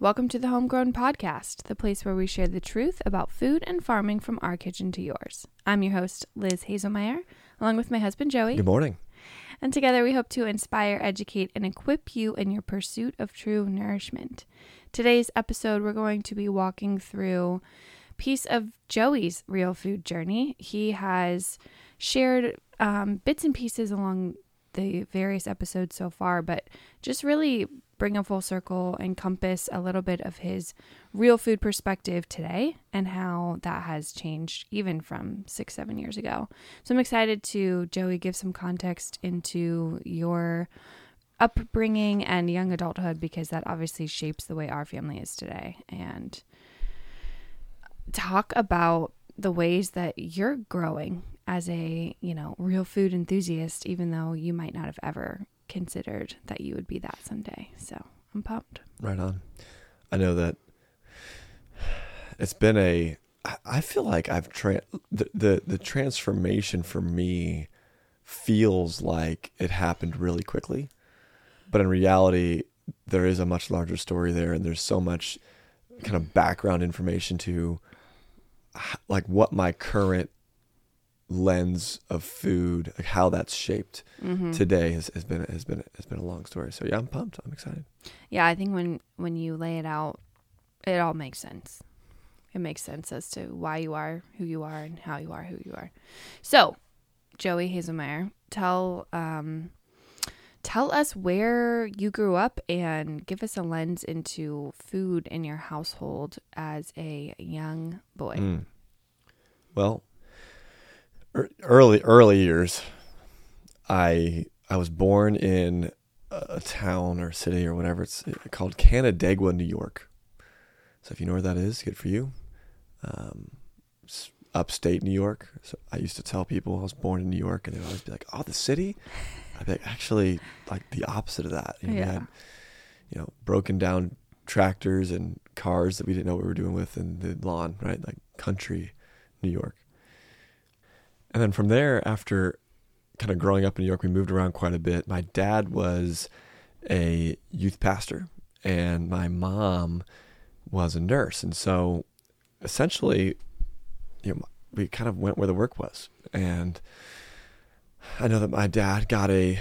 Welcome to the Homegrown Podcast, the place where we share the truth about food and farming from our kitchen to yours. I'm your host, Liz Haselmayer, along with my husband, Joey. Good morning. And together we hope to inspire, educate, and equip you in your pursuit of true nourishment. Today's episode, we're going to be walking through piece of Joey's real food journey. He has shared um, bits and pieces along the various episodes so far, but just really bring a full circle, encompass a little bit of his real food perspective today and how that has changed even from six, seven years ago. So I'm excited to, Joey, give some context into your upbringing and young adulthood because that obviously shapes the way our family is today. And talk about the ways that you're growing as a, you know, real food enthusiast, even though you might not have ever considered that you would be that someday. So I'm pumped. Right on. I know that it's been a. I feel like I've tra- the, the the transformation for me feels like it happened really quickly, but in reality, there is a much larger story there, and there's so much kind of background information to like what my current lens of food, like how that's shaped mm-hmm. today has, has been has been has been a long story. So yeah, I'm pumped. I'm excited. Yeah, I think when when you lay it out, it all makes sense. It makes sense as to why you are who you are and how you are who you are. So, Joey Haselmayer, tell um, tell us where you grew up and give us a lens into food in your household as a young boy. Mm. Well, early early years, I I was born in a town or city or whatever it's called Canandaigua, New York. So if you know where that is, good for you. Um, upstate New York. So I used to tell people I was born in New York, and they'd always be like, "Oh, the city." I'd be like, actually, like the opposite of that. You know, yeah. Had, you know, broken down tractors and cars that we didn't know what we were doing with in the lawn, right? Like country New York. And then from there, after kind of growing up in New York, we moved around quite a bit. My dad was a youth pastor, and my mom was a nurse. And so essentially, you know, we kind of went where the work was. And I know that my dad got a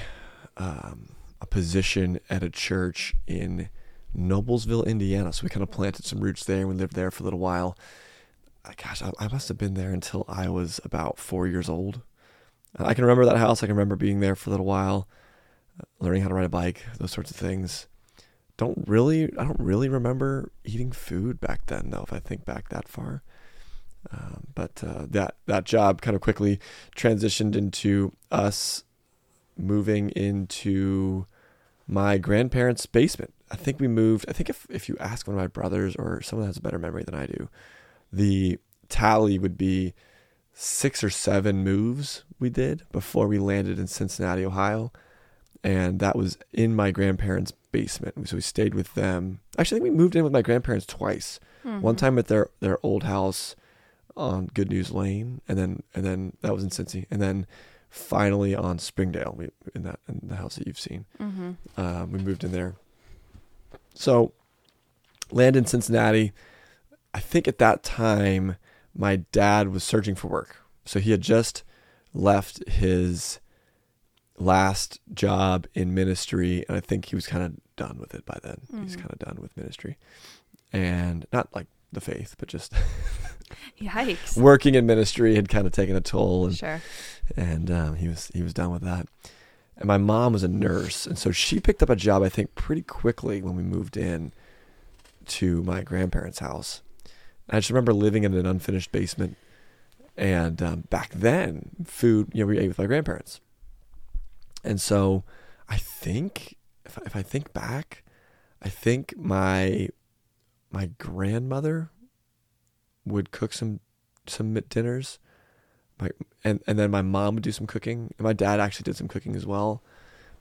um, a position at a church in Noblesville, Indiana. So we kind of planted some roots there. We lived there for a little while gosh, I, I must have been there until I was about four years old. I can remember that house. I can remember being there for a little while, uh, learning how to ride a bike, those sorts of things. Don't really, I don't really remember eating food back then, though. If I think back that far, um, but uh, that that job kind of quickly transitioned into us moving into my grandparents' basement. I think we moved. I think if if you ask one of my brothers or someone that has a better memory than I do, the tally would be six or seven moves we did before we landed in Cincinnati, Ohio. And that was in my grandparents' basement. So we stayed with them. Actually, I think we moved in with my grandparents twice. Mm-hmm. One time at their, their old house on Good News Lane, and then and then that was in Cincy, and then finally on Springdale, we, in that in the house that you've seen. Mm-hmm. Uh, we moved in there. So, land in Cincinnati. I think at that time, my dad was searching for work. So he had just left his last job in ministry, and I think he was kind of done with it by then. Mm-hmm. He's kind of done with ministry, and not like the faith, but just yikes. Working in ministry had kind of taken a toll, and sure. and um, he was he was done with that. And my mom was a nurse, and so she picked up a job I think pretty quickly when we moved in to my grandparents' house. I just remember living in an unfinished basement. And um, back then, food, you know, we ate with my grandparents. And so I think, if, if I think back, I think my my grandmother would cook some some dinners. My and, and then my mom would do some cooking. And my dad actually did some cooking as well.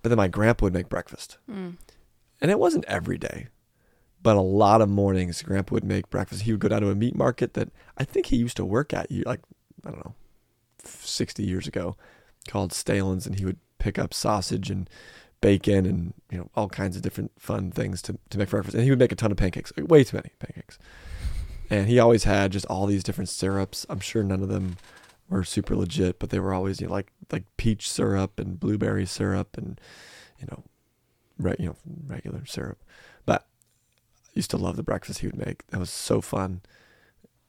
But then my grandpa would make breakfast. Mm. And it wasn't every day. But a lot of mornings, Grandpa would make breakfast. He would go down to a meat market that I think he used to work at, like, I don't know, 60 years ago, called Stehlin's, and he would pick up sausage and bacon and you know all kinds of different fun things to to make for breakfast. And he would make a ton of pancakes, way too many pancakes. And he always had just all these different syrups. I'm sure none of them were super legit, but they were always you know like like peach syrup and blueberry syrup and you know, re- you know regular syrup. Used to love the breakfast he would make. That was so fun.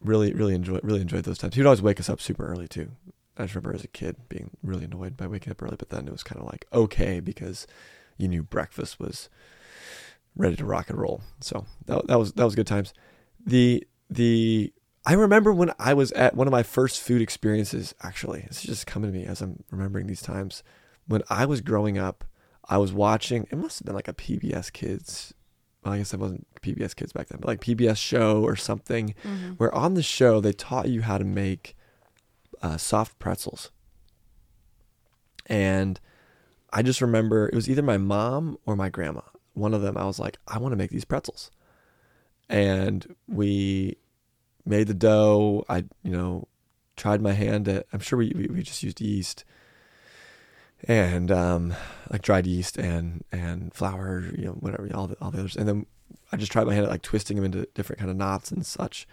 Really, really enjoyed really enjoyed those times. He would always wake us up super early too. I just remember as a kid being really annoyed by waking up early, but then it was kind of like okay because you knew breakfast was ready to rock and roll. So that, that was that was good times. The the I remember when I was at one of my first food experiences. Actually, it's just coming to me as I'm remembering these times. When I was growing up, I was watching. It must have been like a PBS Kids. Well, I guess it wasn't PBS Kids back then, but like PBS show or something. Mm-hmm. Where on the show they taught you how to make uh, soft pretzels. And I just remember it was either my mom or my grandma. One of them, I was like, I want to make these pretzels. And we made the dough. I, you know, tried my hand at, I'm sure we, we, we just used yeast and um, like dried yeast and, and flour, you know, whatever, all the, all the others. And then I just tried my hand at like twisting them into different kind of knots and such.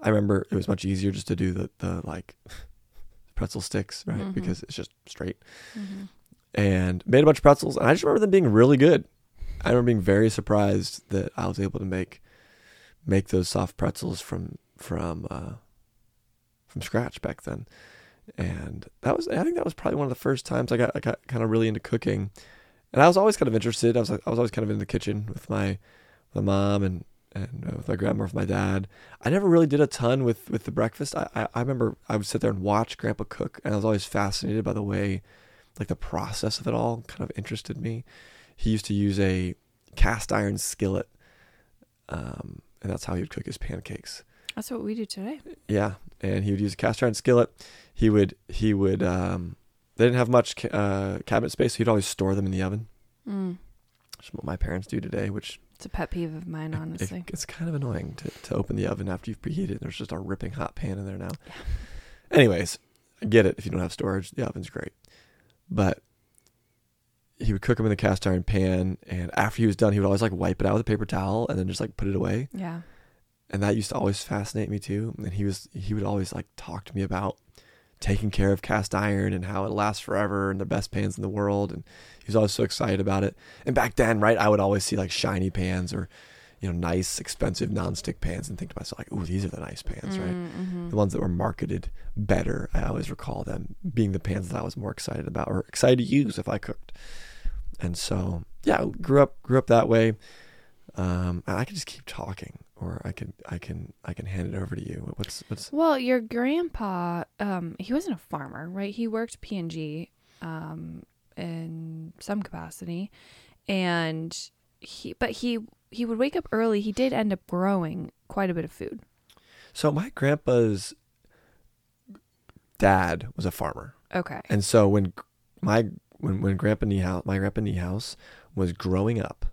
I remember it was much easier just to do the, the like pretzel sticks, right? Mhm. Because it's just straight Mm-hmm. and made a bunch of pretzels. And I just remember them being really good. I remember being very surprised that I was able to make make those soft pretzels from from uh, from scratch back then. And that was I think that was probably one of the first times I got I got kind of really into cooking. And I was always kind of interested. I was I was always kind of in the kitchen with my my mom and and uh, with my grandma, with my dad. I never really did a ton with with the breakfast. I, I I remember I would sit there and watch Grandpa cook, and I was always fascinated by the way, like the process of it all, kind of interested me. He used to use a cast iron skillet, um, and that's how he would cook his pancakes. That's what we do today. Yeah, and he would use a cast iron skillet. He would he would um, they didn't have much ca- uh, cabinet space, so he'd always store them in the oven. Mm. Which is what my parents do today, which It's a pet peeve of mine, it- honestly. it's kind of annoying to, to open the oven after you've preheated. it. There's just a ripping hot pan in there now. Anyways, I get it. If you don't have storage, the oven's great. But he would cook them in the cast iron pan, and after he was done, he would always like wipe it out with a paper towel and then just like put it away. yeah. And that used to always fascinate me too. And he was he would always like talk to me about taking care of cast iron and how it lasts forever and the best pans in the world. And he was always so excited about it. And back then, right, I would always see like shiny pans or, you know, nice, expensive nonstick pans and think to myself, like, ooh, these are the nice pans, right? Mm-hmm. The ones that were marketed better. I always recall them being the pans that I was more excited about or excited to use if I cooked. And so, yeah, grew up grew up that way. Um, and I could just keep talking, or I can I can I can hand it over to you. What's what's Well, your grandpa, um, he wasn't a farmer, right? He worked P and G, um, in some capacity, and he, but he he would wake up early. He did end up growing quite a bit of food. so my grandpa's dad was a farmer, Okay. and so when my when when Grandpa Niehaus, my Grandpa Niehaus was growing up,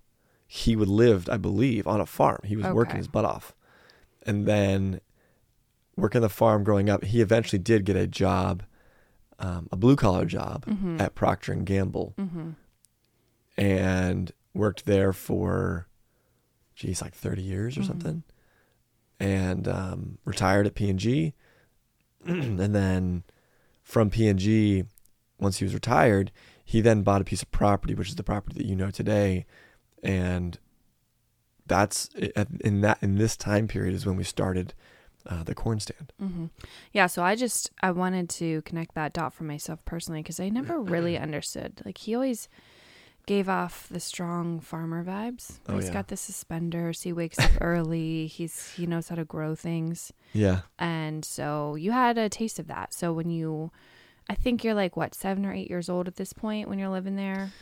he would lived, I believe, on a farm. He was working his butt off, and then working the farm growing up. He eventually did get a job, um, a blue collar job Mm-hmm. at Procter and Gamble, mm-hmm. and worked there for, geez, like thirty years or Mhm. something, and um, retired at P and G, and then from P and G, once he was retired, he then bought a piece of property, which is the property that you know today, and that's in that in this time period is when we started uh, the corn stand. Mm-hmm. Yeah, so I just I wanted to connect that dot for myself personally because I never really understood. Like he always gave off the strong farmer vibes. Oh, He's yeah. got the suspenders. He wakes up early. He's he knows how to grow things, Yeah, and so you had a taste of that. So when you, I think you're like what seven or eight years old at this point when you're living there,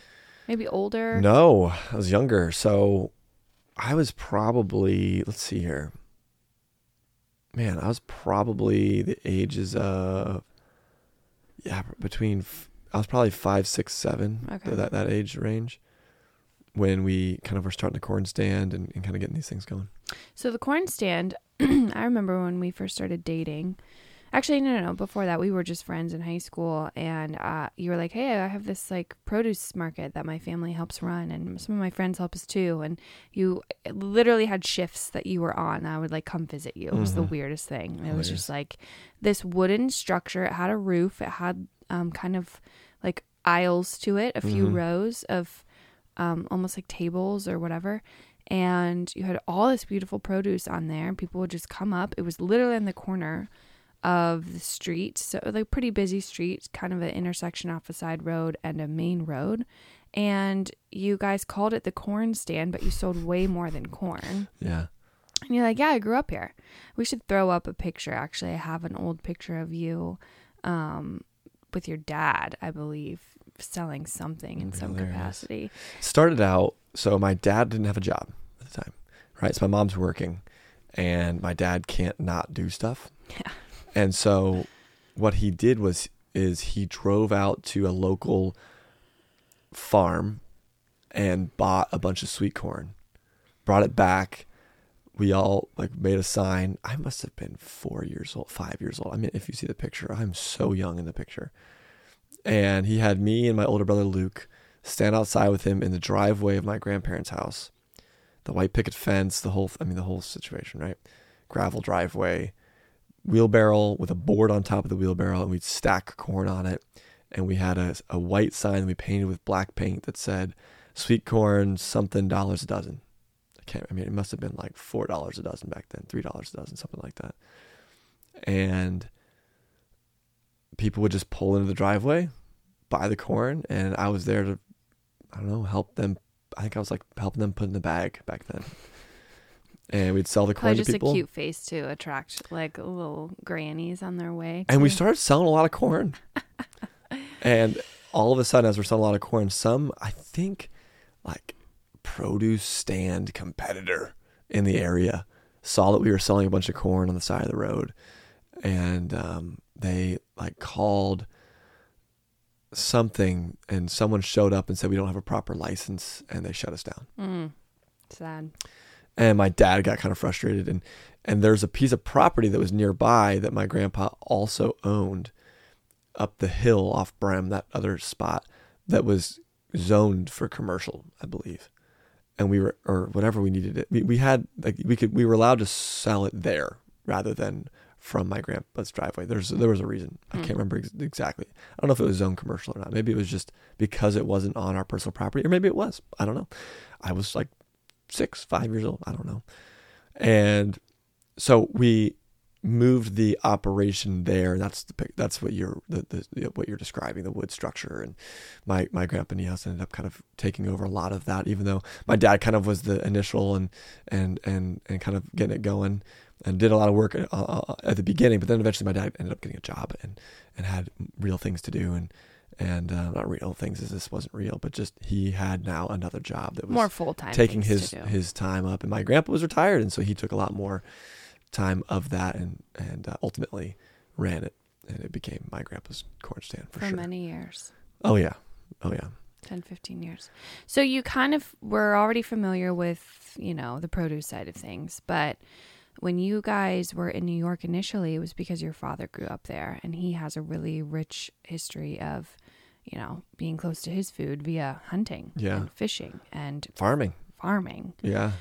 maybe older. No, I was younger. So I was probably, let's see here. Man, I was probably the ages of, yeah, between, I was probably five, six, seven, Okay. that, that age range when we kind of were starting the corn stand and, and kind of getting these things going. So the corn stand, I remember when we first started dating, Actually, no, no, no. Before that, we were just friends in high school, and uh, you were like, "Hey, I have this like produce market that my family helps run, and some of my friends help us too." And you literally had shifts that you were on. I would like come visit you. It was the Mhm. weirdest thing. It Oh, was it just like this wooden structure. It had a roof. It had um, kind of like aisles to it, a few Mhm. rows of um, almost like tables or whatever. And you had all this beautiful produce on there, people would just come up. It was literally in the corner of the street, so like pretty busy street, kind of an intersection off a side road and a main road. And you guys called it the corn stand, but you sold way more than corn. Yeah. And you're like, yeah, I grew up here. We should throw up a picture. Actually, I have an old picture of you um, with your dad, I believe, selling something in some capacity. started out so my dad didn't have a job at the time right so my mom's working and my dad can't not do stuff Yeah. And so what he did was is he drove out to a local farm and bought a bunch of sweet corn brought it back. We all like made a sign. I must have been four years old five years old. I mean if you see the picture i'm so young in the picture. And he had me and my older brother luke stand outside with him in the driveway of my grandparents' house. The white picket fence, the whole I mean the whole situation, right? Gravel driveway, wheelbarrow with a board on top of the wheelbarrow and we'd stack corn on it. And we had a, a white sign we painted with black paint that said sweet corn something dollars a dozen. I can't I mean it must have been like four dollars a dozen back then, three dollars a dozen, something like that. And people would just pull into the driveway, buy the corn, and I was there to I don't know, help them. I think I was like helping them put in the bag back then. And we'd sell the corn Probably to just a cute face to attract like little grannies on their way. and we started selling a lot of corn. and all of a sudden, as we're selling a lot of corn, some, I think, like produce stand competitor in the area saw that we were selling a bunch of corn on the side of the road. And um, they like called something, and someone showed up and said, We don't have a proper license. And they shut us down. Mm, sad. And my dad got kind of frustrated and and there's a piece of property that was nearby that my grandpa also owned up the hill off Brem that other spot that was zoned for commercial I believe. And we were or whatever we needed it we, we had like we could we were allowed to sell it there rather than from my grandpa's driveway. There's there was a reason. I Hmm. can't remember ex- exactly. I don't know if it was zone commercial or not. Maybe it was just because it wasn't on our personal property or maybe it was. I don't know. I was like six, five years old. I don't know. And so we moved the operation there. That's the that's what you're the, the what you're describing the wood structure. And my my grandpa Niehaus ended up kind of taking over a lot of that, even though my dad kind of was the initial and and and and kind of getting it going and did a lot of work at, uh, at the beginning. But then eventually my dad ended up getting a job and and had real things to do and. And uh, not real things, as this wasn't real, but just he had now another job that was More full time. taking his his time up and my grandpa was retired and so he took a lot more time of that and and uh, ultimately ran it and it became my grandpa's corn stand for, for sure many years. oh yeah oh yeah 10, 15 years. So you kind of were already familiar with, you know, the produce side of things. But when you guys were in New York initially, it was because your father grew up there and he has a really rich history of, you know, being close to his food via hunting Yeah. and fishing and farming farming. yeah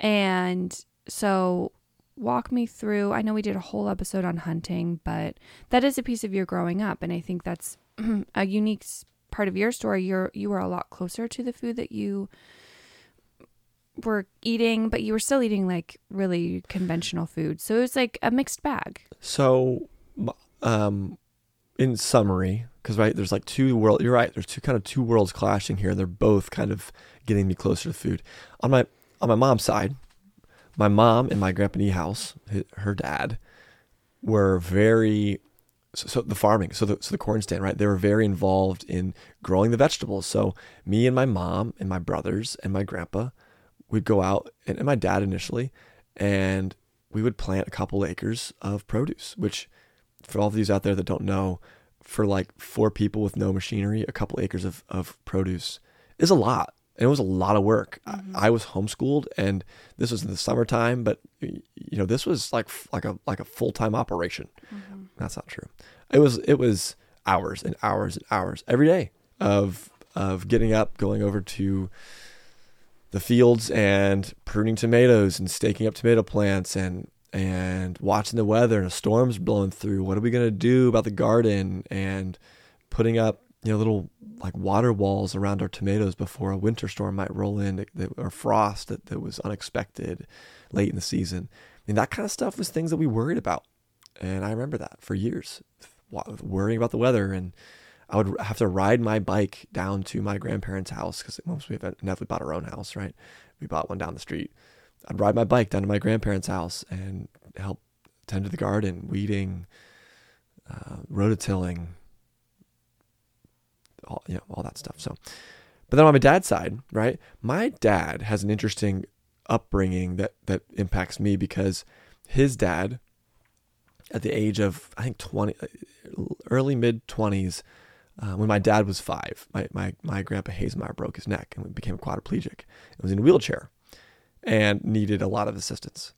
And so walk me through. I know we did a whole episode on hunting, but that is a piece of your growing up and I think that's a unique part of your story. You're you were a lot closer to the food that you were eating, but you were still eating like really conventional food. So it was like a mixed bag. so um in summary because right there's like two world you're right there's two kind of two worlds clashing here they're both kind of getting me closer to food. On my on my mom's side my mom and my grandpa house her dad were very so, so the farming so the so the corn stand right they were very involved in growing the vegetables. So me and my mom and my brothers and my grandpa would go out and, and my dad initially and we would plant a couple acres of produce which for all of these out there that don't know for like four people with no machinery a couple acres of, of produce is a lot and it was a lot of work. Mhm. I, I was homeschooled, and this was in the summertime, but you know, this was like like a like a full time operation. Mhm. That's not true. It was it was hours and hours and hours every day of of getting up, going over to the fields and pruning tomatoes and staking up tomato plants and and watching the weather and a storm's blowing through. What are we gonna do about the garden? And putting up you know little like water walls around our tomatoes before a winter storm might roll in or frost that, that was unexpected late in the season. And that kind of stuff was things that we worried about. And I remember that for years, worrying about the weather. And I would have to ride my bike down to my grandparents' house because once we inevitably bought our own house, right? We bought one down the street. I'd ride my bike down to my grandparents' house and help tend to the garden, weeding, uh, rototilling, all you know, all that stuff. So, but then on my dad's side, right? My dad has an interesting upbringing that that impacts me because his dad, at the age of I think twenty, early mid twenties, uh, when my dad was five, my my my grandpa Haselmayer broke his neck and became quadriplegic. He was in a wheelchair and needed a lot of assistance.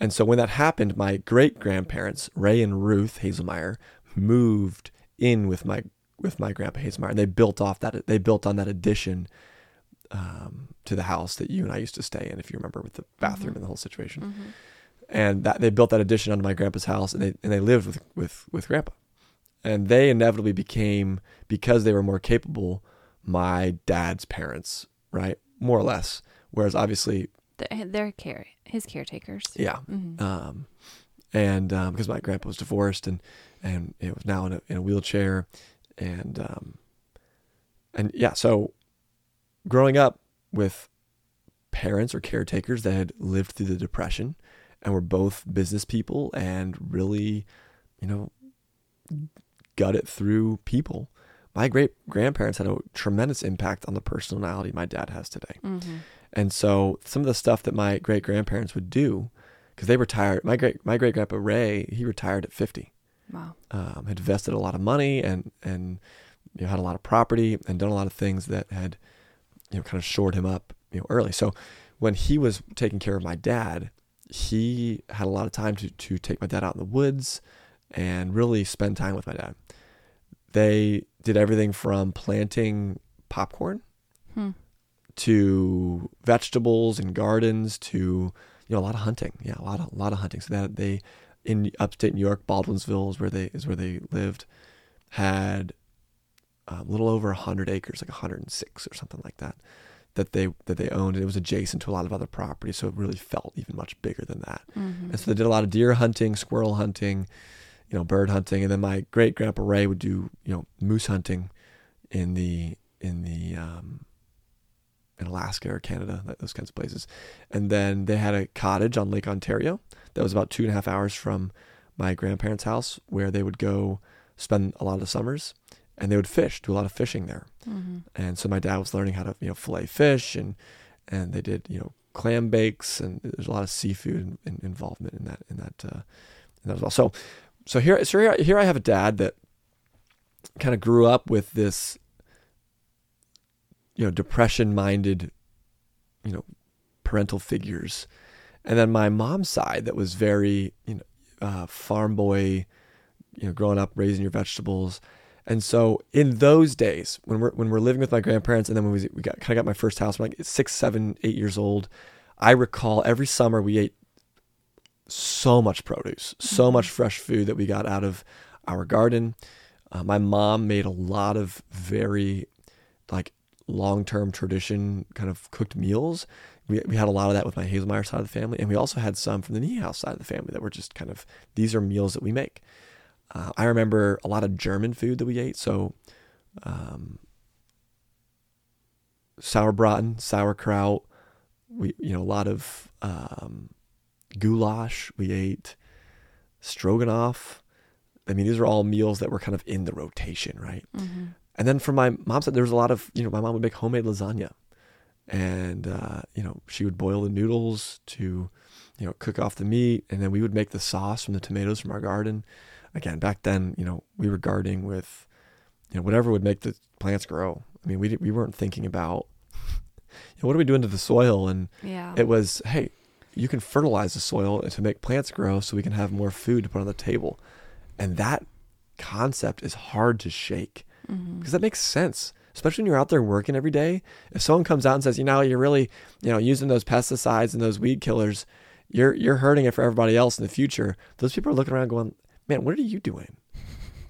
And so when that happened, my great grandparents Ray and Ruth Haselmayer moved in with my with my grandpa Haselmayer, and they built off that. They built on that addition um, to the house that you and I used to stay in, if you remember, with the bathroom Mhm. and the whole situation. Mhm. And that they built that addition onto my grandpa's house, and they and they lived with with with grandpa. And they inevitably became because they were more capable, my dad's parents, right, more or less. Whereas obviously, They're care his caretakers. yeah, Mhm. um, and um, because my grandpa was divorced and and it was now in a, in a wheelchair, and um, and yeah, so growing up with parents or caretakers that had lived through the depression and were both business people and really, you know, gut it through people. My great grandparents had a tremendous impact on the personality my dad has today. Mhm. And so some of the stuff that my great grandparents would do, because they retired, my great my great grandpa Ray, he retired at fifty, Wow. um, had invested a lot of money and and you know, had a lot of property and done a lot of things that had you know kind of shored him up you know early. So when he was taking care of my dad, he had a lot of time to to take my dad out in the woods and really spend time with my dad. They did everything from planting popcorn Hmm. To vegetables and gardens to you know a lot of hunting. Yeah, a lot of a lot of hunting. So that they in upstate New York, Baldwinsville is where they is where they lived, had a little over hundred acres, like 106 or something like that, that they that they owned. And it was adjacent to a lot of other property, so it really felt even much bigger than that. Mhm. And so they did a lot of deer hunting, squirrel hunting, you know, bird hunting, and then my great grandpa Ray would do you know moose hunting in the in the um, in Alaska or Canada, those kinds of places. And then they had a cottage on Lake Ontario that was about two and a half hours from my grandparents' house, where they would go spend a lot of the summers, and they would fish, do a lot of fishing there. Mhm. And so my dad was learning how to you know fillet fish, and and they did you know clam bakes, and there's a lot of seafood in, in, involvement in that in that uh, in that as well. So so here so here, here I have a dad that kind of grew up with this you know depression minded you know parental figures, and then my mom's side that was very you know uh, farm boy, you know growing up raising your vegetables. And so in those days, when we're when we're living with my grandparents, and then when we, we got kind of got my first house, I'm like six, seven, eight years old. I recall every summer we ate so much produce, so much fresh food that we got out of our garden. Uh, my mom made a lot of very like long term tradition kind of cooked meals. We, we had a lot of that with my Haselmayer side of the family, and we also had some from the Niehaus side of the family that were just kind of these are meals that we make. Uh, I remember a lot of German food that we ate. So, um, sauerbraten, sauerkraut. We, you know, a lot of um, goulash. We ate stroganoff. I mean, these are all meals that were kind of in the rotation, right? Mhm. And then from my mom's side, there was a lot of, you know, my mom would make homemade lasagna. And, uh, you know, she would boil the noodles to, you know, cook off the meat. And then we would make the sauce from the tomatoes from our garden. Again, back then, you know, we were gardening with, you know, whatever would make the plants grow. I mean, we, we weren't thinking about you know, what are we doing to the soil? And Yeah. it was, hey, you can fertilize the soil to make plants grow so we can have more food to put on the table. And that concept is hard to shake Mhm. because that makes sense. Especially when you're out there working every day. If someone comes out and says, you know, you're really, you know, using those pesticides and those weed killers, you're you're hurting it for everybody else in the future. Those people are looking around going, Man, what are you doing?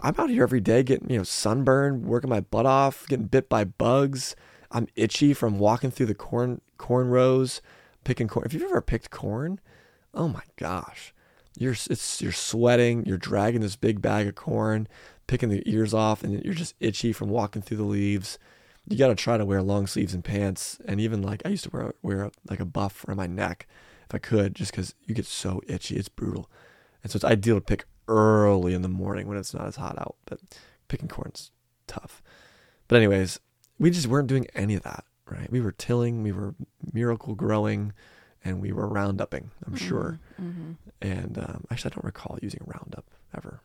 I'm out here every day getting, you know, sunburned, working my butt off, getting bit by bugs. I'm itchy from walking through the corn corn rows, picking corn. If you've ever picked corn, oh my gosh, you're it's you're sweating, you're dragging this big bag of corn, picking the ears off, and you're just itchy from walking through the leaves. You got to try to wear long sleeves and pants, and even like I used to wear wear like a buff around my neck if I could, just because you get so itchy. It's brutal, and so it's ideal to pick early in the morning when it's not as hot out. But picking corn's tough. But anyways, we just weren't doing any of that, right? We were tilling, we were miracle growing, and we were roundupping. I'm sure. Mhm. And um, actually, I don't recall using Roundup ever,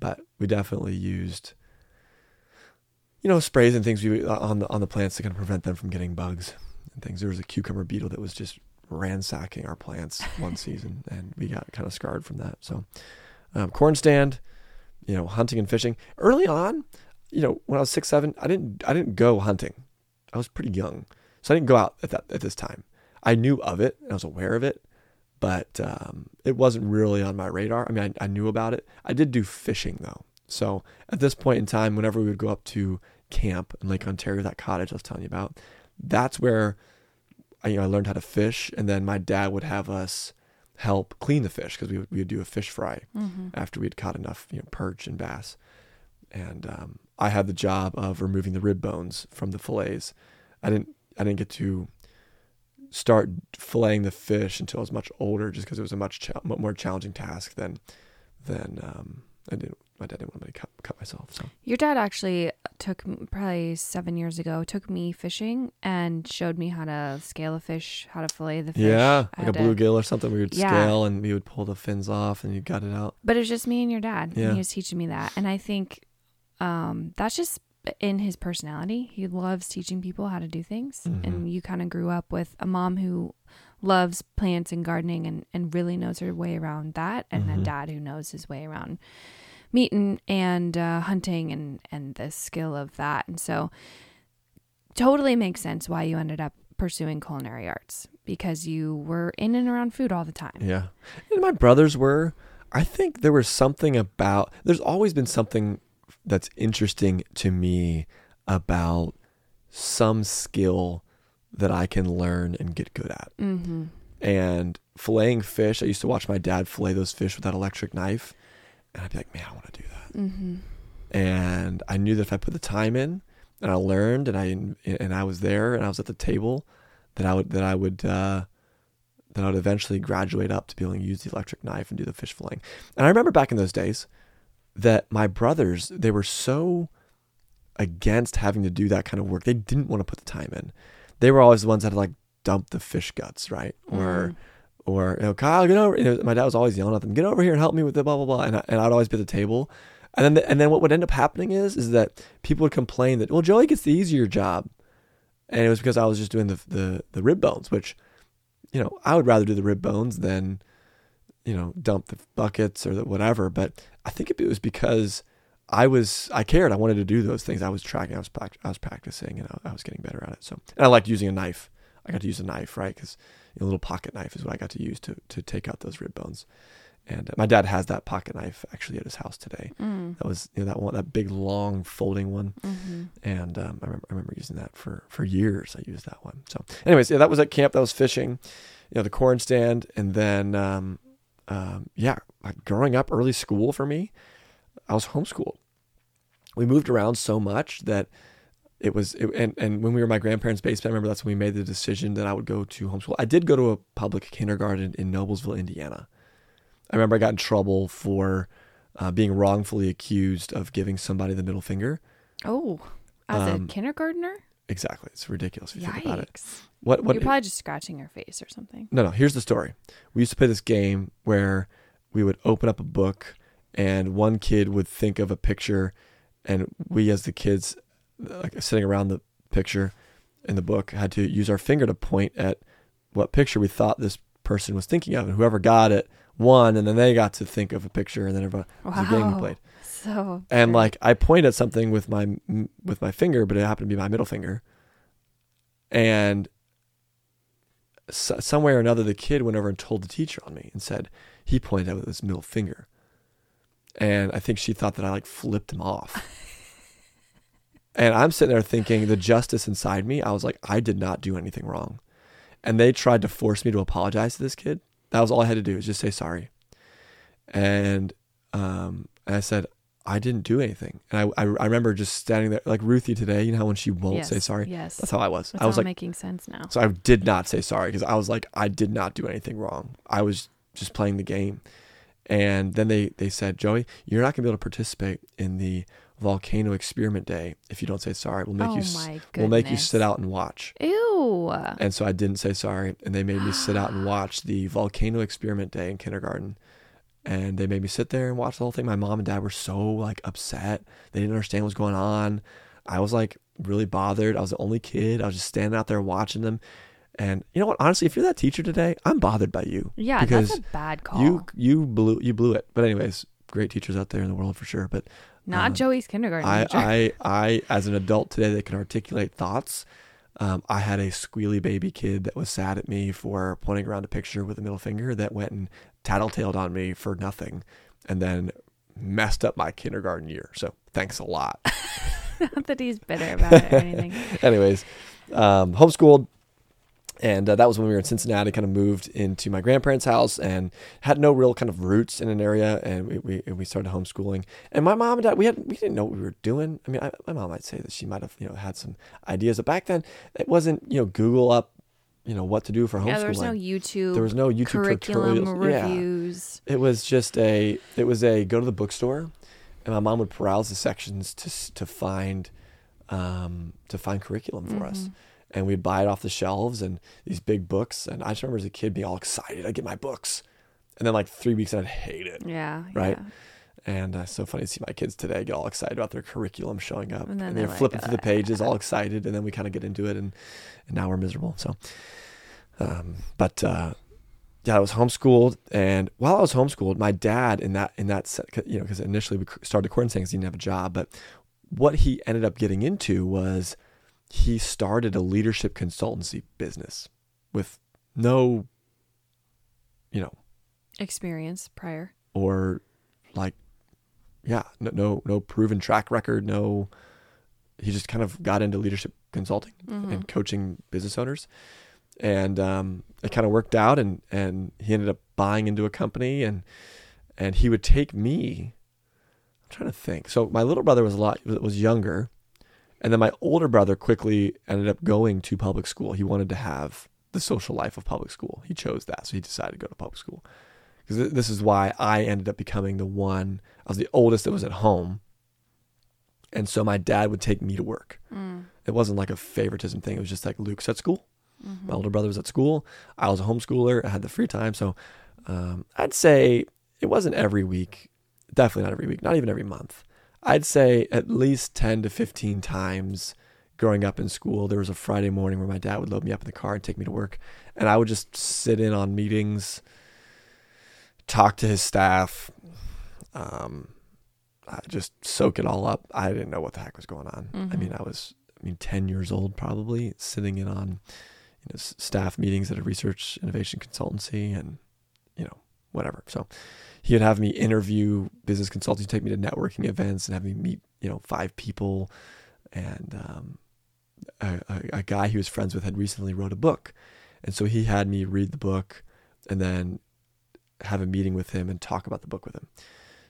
but we definitely used, you know, sprays and things we uh, on the on the plants to kind of prevent them from getting bugs and things. There was a cucumber beetle that was just ransacking our plants one season, and we got kind of scarred from that. So, um, corn stand, you know, hunting and fishing early on. You know, when I was six, seven, I didn't I didn't go hunting. I was pretty young, so I didn't go out at that at this time. I knew of it, and I was aware of it, but um, it wasn't really on my radar. I mean, I, I knew about it. I did do fishing though. So at this point in time, whenever we would go up to camp in Lake Ontario, that cottage I was telling you about, that's where I, you know, I learned how to fish. And then my dad would have us help clean the fish because we would, we would do a fish fry Mhm. after we had caught enough, you know, perch and bass. And um, I had the job of removing the rib bones from the fillets. I didn't I didn't get to start filleting the fish until I was much older, just because it was a much cha- more challenging task than than um, I didn't. My dad didn't want me to cut, cut myself. So Your dad actually took probably seven years ago, took me fishing and showed me how to scale a fish, how to fillet the fish. yeah, like a to- bluegill or something, we would Yeah. scale and we would pull the fins off and you got it out. But it was just me and your dad. Yeah. And he was teaching me that. And I think um, that's just in his personality. He loves teaching people how to do things. Mhm. And you kind of grew up with a mom who loves plants and gardening and, and really knows her way around that. And Mhm. a dad who knows his way around meat and, and uh, hunting and, and the skill of that. And so totally makes sense why you ended up pursuing culinary arts because you were in and around food all the time. Yeah. And my brothers were. I think there was something about, there's always been something that's interesting to me about some skill that I can learn and get good at. Mm-hmm. And filleting fish, I used to watch my dad fillet those fish with that electric knife. And I'd be like, man, I want to do that. Mm-hmm. And I knew that if I put the time in and I learned and I, and I was there and I was at the table, that I would, that I would, uh, that I would eventually graduate up to be able to use the electric knife and do the fish filleting. And I remember back in those days that my brothers, they were so against having to do that kind of work. They didn't want to put the time in. They were always the ones that had like dump the fish guts, right? Or, mm-hmm. or you know, Kyle, get over. You know, my dad was always yelling at them, "Get over here and help me with the blah blah blah." And I, and I'd always be at the table, and then the, and then what would end up happening is is that people would complain that well Joey gets the easier job, and it was because I was just doing the the the rib bones, which, you know, I would rather do the rib bones than, you know, dump the buckets or the whatever. But I think it was because I was I cared. I wanted to do those things. I was tracking. I was I was practicing, and I, I was getting better at it. So and I liked using a knife. I got to use a knife, right? Because a little pocket knife is what I got to use to to take out those rib bones. And uh, my dad has that pocket knife actually at his house today. Mm. That was you know that one, that big long folding one, Mm-hmm. and um, I remember I remember using that for for years. I used that one. So, anyways, yeah, that was at camp. That was fishing, you know, the corn stand, and then um, um, yeah, like growing up, early school for me, I was homeschooled. We moved around so much that it was it, and and when we were my grandparents' basement, I remember that's when we made the decision that I would go to homeschool. I did go to a public kindergarten in Noblesville, Indiana. I remember I got in trouble for uh, being wrongfully accused of giving somebody the middle finger. Oh, as Um, a kindergartner? Exactly, it's ridiculous if you think about it. Yikes. What what? You're probably just scratching your face or something. No, no. Here's the story. We used to play this game where we would open up a book, and one kid would think of a picture, and we, as the kids, like sitting around the picture, in the book had to use our finger to point at what picture we thought this person was thinking of, and whoever got it won, and then they got to think of a picture, and then everyone it was a game we Wow. played. So And like I pointed at something with my with my finger, but it happened to be my middle finger. And so, some way or another, the kid went over and told the teacher on me and said he pointed out with his middle finger. And I think she thought that I like flipped him off. and I'm sitting there thinking the justice inside me. I was like, I did not do anything wrong. And they tried to force me to apologize to this kid. That was all I had to do was just say sorry. And um, and I said, I didn't do anything. And I, I, I remember just standing there, like Ruthie today, you know, how when she won't yes, say sorry? Yes. That's how I was. That's I was all like, making sense now. so I did not say sorry because I was like, I did not do anything wrong. I was just playing the game. And then they, they said, Joey, you're not going to be able to participate in the volcano experiment day if you don't say sorry. We'll make oh you s- my goodness. we'll make you sit out and watch. Ew. And so I didn't say sorry, and they made me sit out and watch the volcano experiment day in kindergarten. And they made me sit there and watch the whole thing. My mom and dad were so like upset. They didn't understand what was going on. I was like really bothered. I was the only kid. I was just standing out there watching them. And you know what? Honestly, if you're that teacher today, I'm bothered by you. Yeah, because that's a bad call. You you blew you blew it. But anyways, great teachers out there in the world for sure. But Not um, Joey's kindergarten I, teacher. I, I, as an adult today that can articulate thoughts, um, I had a squealy baby kid that was sad at me for pointing around a picture with a middle finger that went and tattletaled on me for nothing and then messed up my kindergarten year. So thanks a lot. Not that he's bitter about it or anything. Anyways, um, homeschooled. And uh, that was when we were in Cincinnati, kind of moved into my grandparents' house and had no real kind of roots in an area. And we, we, and we started homeschooling. And my mom and dad, we had, we didn't know what we were doing. I mean, I, my mom might say that she might have, you know, had some ideas. But back then it wasn't, you know, Google up, you know, what to do for homeschooling. Yeah, there was no YouTube. There was no YouTube curriculum tutorials. Yeah. reviews. It was just a. It was a go to the bookstore, and my mom would browse the sections to to find, um, to find curriculum for us, Mhm. and we'd buy it off the shelves and these big books. And I just remember as a kid being all excited, I'd get my books, and then like three weeks I'd hate it. Yeah. Right? yeah. And uh, so funny to see my kids today get all excited about their curriculum showing up, And and, they're they're flipping like, through the pages, all excited, and then we kind of get into it, and and now we're miserable. So, um, but uh, yeah, I was homeschooled, and while I was homeschooled, my dad in that in that you know, because initially we started courting saying he didn't have a job, but what he ended up getting into was he started a leadership consultancy business with no, you know, Experience prior. or like yeah no no, no proven track record no he just kind of got into leadership consulting Mhm. and coaching business owners and um, it kind of worked out and and he ended up buying into a company and and he would take me i'm trying to think so my little brother was a lot was younger and then my older brother quickly ended up going to public school he wanted to have the social life of public school he chose that so he decided to go to public school because this is why I ended up becoming the one. I was the oldest that was at home, and so my dad would take me to work. Mm. It wasn't like a favoritism thing. It was just like Luke's at school. Mhm. My older brother was at school. I was a homeschooler. I had the free time, so um, I'd say it wasn't every week. Definitely not every week. Not even every month. I'd say at least ten to fifteen times growing up in school. There was a Friday morning where my dad would load me up in the car and take me to work, and I would just sit in on meetings talk to his staff, um, I just soak it all up. I didn't know what the heck was going on. I Mhm. mean, I was, I mean, 10 years old probably, sitting in on you know, s- staff meetings at a research innovation consultancy and, you know, whatever. So he would have me interview business consultants, take me to networking events and have me meet, you know, five people. And um, a, a, a guy he was friends with had recently wrote a book. And so he had me read the book and then have a meeting with him and talk about the book with him.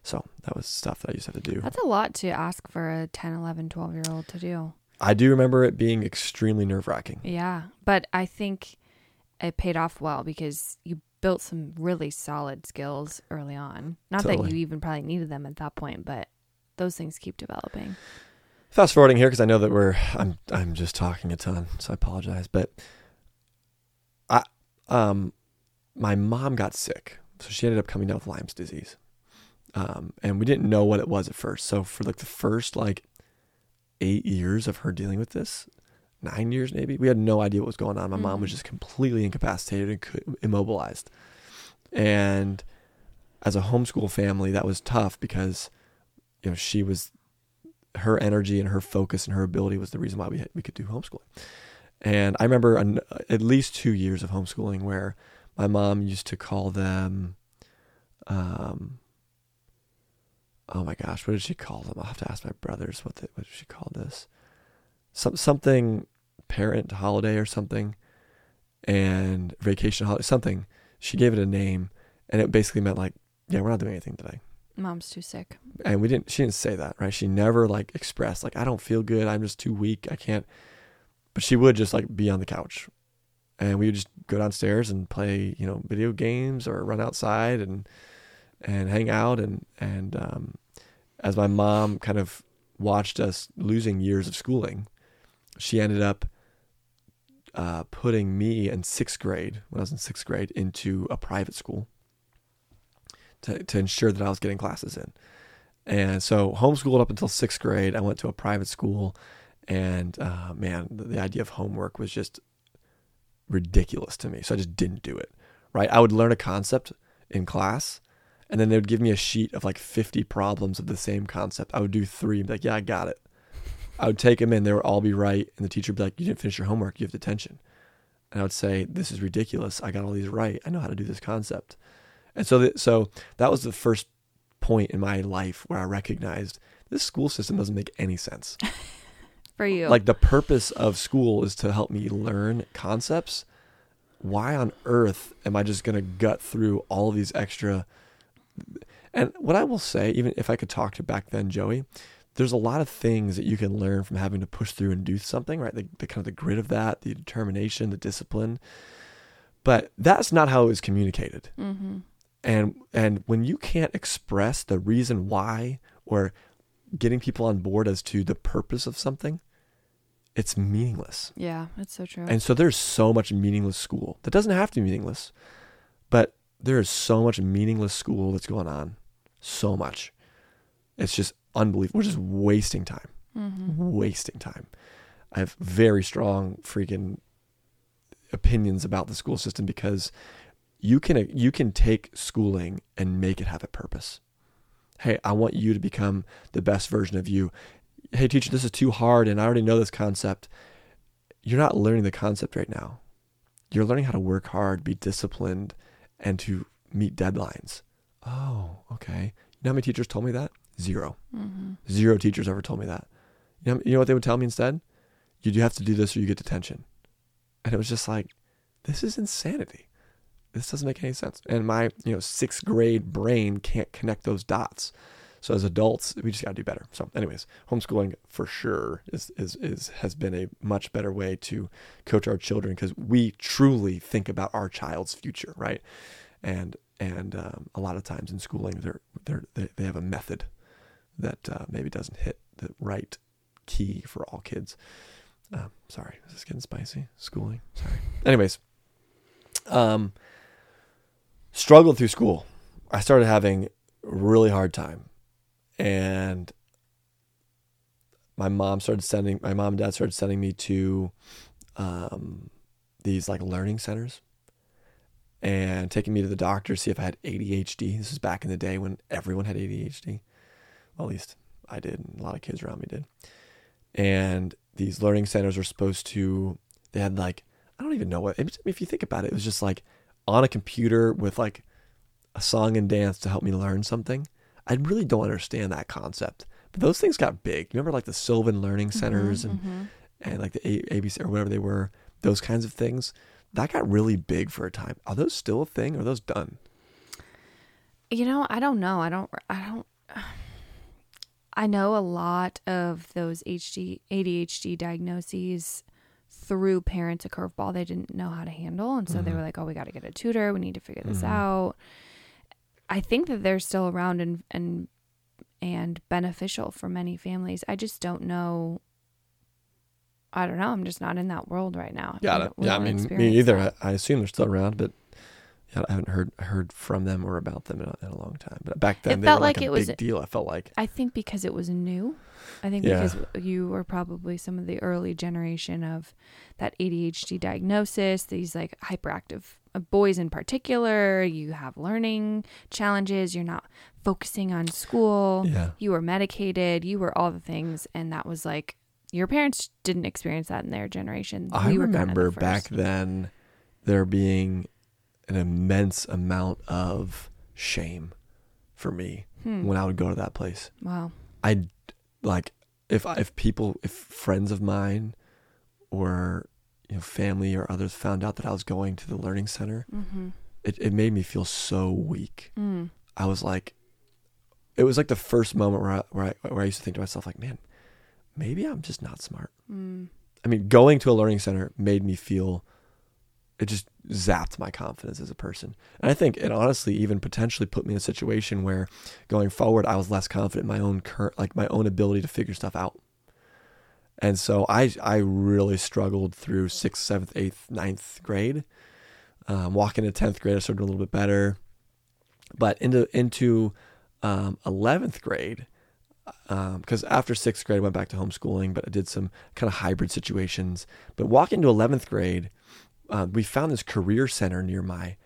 So that was stuff that I used to have to do. That's a lot to ask for a 10, 11, 12 year old to do. I do remember it being extremely nerve wracking. Yeah. But I think it paid off well because you built some really solid skills early on. Not that you even probably needed them at that point, but those things keep developing. Fast forwarding here because I know that we're I'm I'm just talking a ton, so I apologize. But I um my mom got sick, so she ended up coming down with Lyme's disease, um, and we didn't know what it was at first. So for like the first like eight years of her dealing with this, nine years maybe. We had no idea what was going on. My mom was Mhm. just completely incapacitated and immobilized. And as a homeschool family, that was tough because you know she was her energy and her focus and her ability was the reason why we had, we could do homeschooling. And I remember an, at least two years of homeschooling where my mom used to call them, um, oh my gosh, what did she call them? I'll have to ask my brothers what the, what did she call this? Some something parent holiday or something, and vacation holiday something. She gave it a name, and it basically meant like, yeah, we're not doing anything today Mom's too sick. and we didn't she didn't say that right she never like expressed like i don't feel good i'm just too weak i can't but she would just like be on the couch and we would just go downstairs and play you know video games or run outside and and hang out and and um, as my mom kind of watched us losing years of schooling she ended up uh, putting me in sixth grade when i was in sixth grade into a private school to, to ensure that I was getting classes in. And so homeschooled up until sixth grade. I went to a private school, and uh, man, the, the idea of homework was just ridiculous to me. So I just didn't do it. Right? I would learn a concept in class, and then they would give me a sheet of like 50 problems of the same concept. I would do three, and be like, yeah, I got it. I would take them in, they would all be right, and the teacher would be like, you didn't finish your homework, you have detention. And I would say, this is ridiculous. I got all these right. I know how to do this concept. And so, that, so that was the first point in my life where I recognized this school system doesn't make any sense. For you. Like the purpose of school is to help me learn concepts. Why on earth am I just going to gut through all these extra? And what I will say, even if I could talk to back then, Joey, there's a lot of things that you can learn from having to push through and do something, right? The, the kind of the grit of that, the determination, the discipline. But that's not how it was communicated mm-hmm. and and when you can't express the reason why or getting people on board as to the purpose of something it's meaningless Yeah, that's so true. and so there's so much meaningless school that doesn't have to be meaningless but there is so much meaningless school that's going on so much it's just unbelievable we're just wasting time mm-hmm. wasting time i have very strong freaking opinions about the school system because you can you can take schooling and make it have a purpose. Hey, I want you to become the best version of you. Hey, teacher, this is too hard and I already know this concept. You're not learning the concept right now. You're learning how to work hard, be disciplined, and to meet deadlines. Oh, okay. You know how many teachers told me that? Zero. Mm-hmm. Zero teachers ever told me that. You know, you know what they would tell me instead? You do have to do this or you get detention. And it was just like, this is insanity. This doesn't make any sense. And my, you know, sixth grade brain can't connect those dots. So as adults, we just gotta do better. So anyways, homeschooling for sure is is, is has been a much better way to coach our children because we truly think about our child's future, right? And and um, a lot of times in schooling, they're, they're, they they have a method that uh, maybe doesn't hit the right key for all kids. Um, sorry, is this getting spicy? Schooling. Sorry. Anyways, um, struggled through school. I started having really hard time, and my mom started sending my mom and dad started sending me to um, these like learning centers and taking me to the doctor to see if I had ADHD. This was back in the day when everyone had ADHD. Well, at least I did, and a lot of kids around me did. And these learning centers were supposed to, they had like, I don't even know what, if you think about it, it was just like on a computer with like a song and dance to help me learn something. I really don't understand that concept. But those things got big. Remember like the Sylvan Learning Centers and, Mhm. and like the A- ABC or whatever they were, those kinds of things? That got really big for a time. Are those still a thing? Or are those done? You know, I don't know. I don't. I don't. I know a lot of those HD ADHD diagnoses through parents a curveball they didn't know how to handle, and so they Mhm. were like, "Oh, we got to get a tutor. We need to figure this Mhm. out." I think that they're still around and and and beneficial for many families. I just don't know. I don't know. I'm just not in that world right now. Yeah, don't- yeah. I mean, me either. I, I assume they're still around, but I haven't heard heard from them or about them in a, in a long time. But back then, It they felt were like, like a it was- big deal. I felt like I think because it was new. I think Yeah. because you were probably some of the early generation of that ADHD diagnosis, these like hyperactive uh, boys in particular. You have learning challenges. You're not focusing on school. yeah, You were medicated. You were all the things. And that was like, your parents didn't experience that in their generation. I We were kind of the remember back then there being an immense amount of shame for me Hmm. when I would go to that place. Wow. I like if if people if friends of mine or you know family or others found out that I was going to the learning center, Mm-hmm. it, it made me feel so weak. Mm. I was like, it was like the first moment where I, where I where I used to think to myself like, man, maybe I'm just not smart. Mm. I mean, going to a learning center made me feel it just zapped my confidence as a person. And I think it honestly even potentially put me in a situation where going forward I was less confident in my own current like my own ability to figure stuff out. And so I I really struggled through sixth, seventh, eighth, ninth grade. Um, walking into tenth grade, I started a little bit better, but into into um, eleventh grade, because after sixth grade, I went back to homeschooling, but I did some kind of hybrid situations. But walking to eleventh grade, uh, we found this career center near my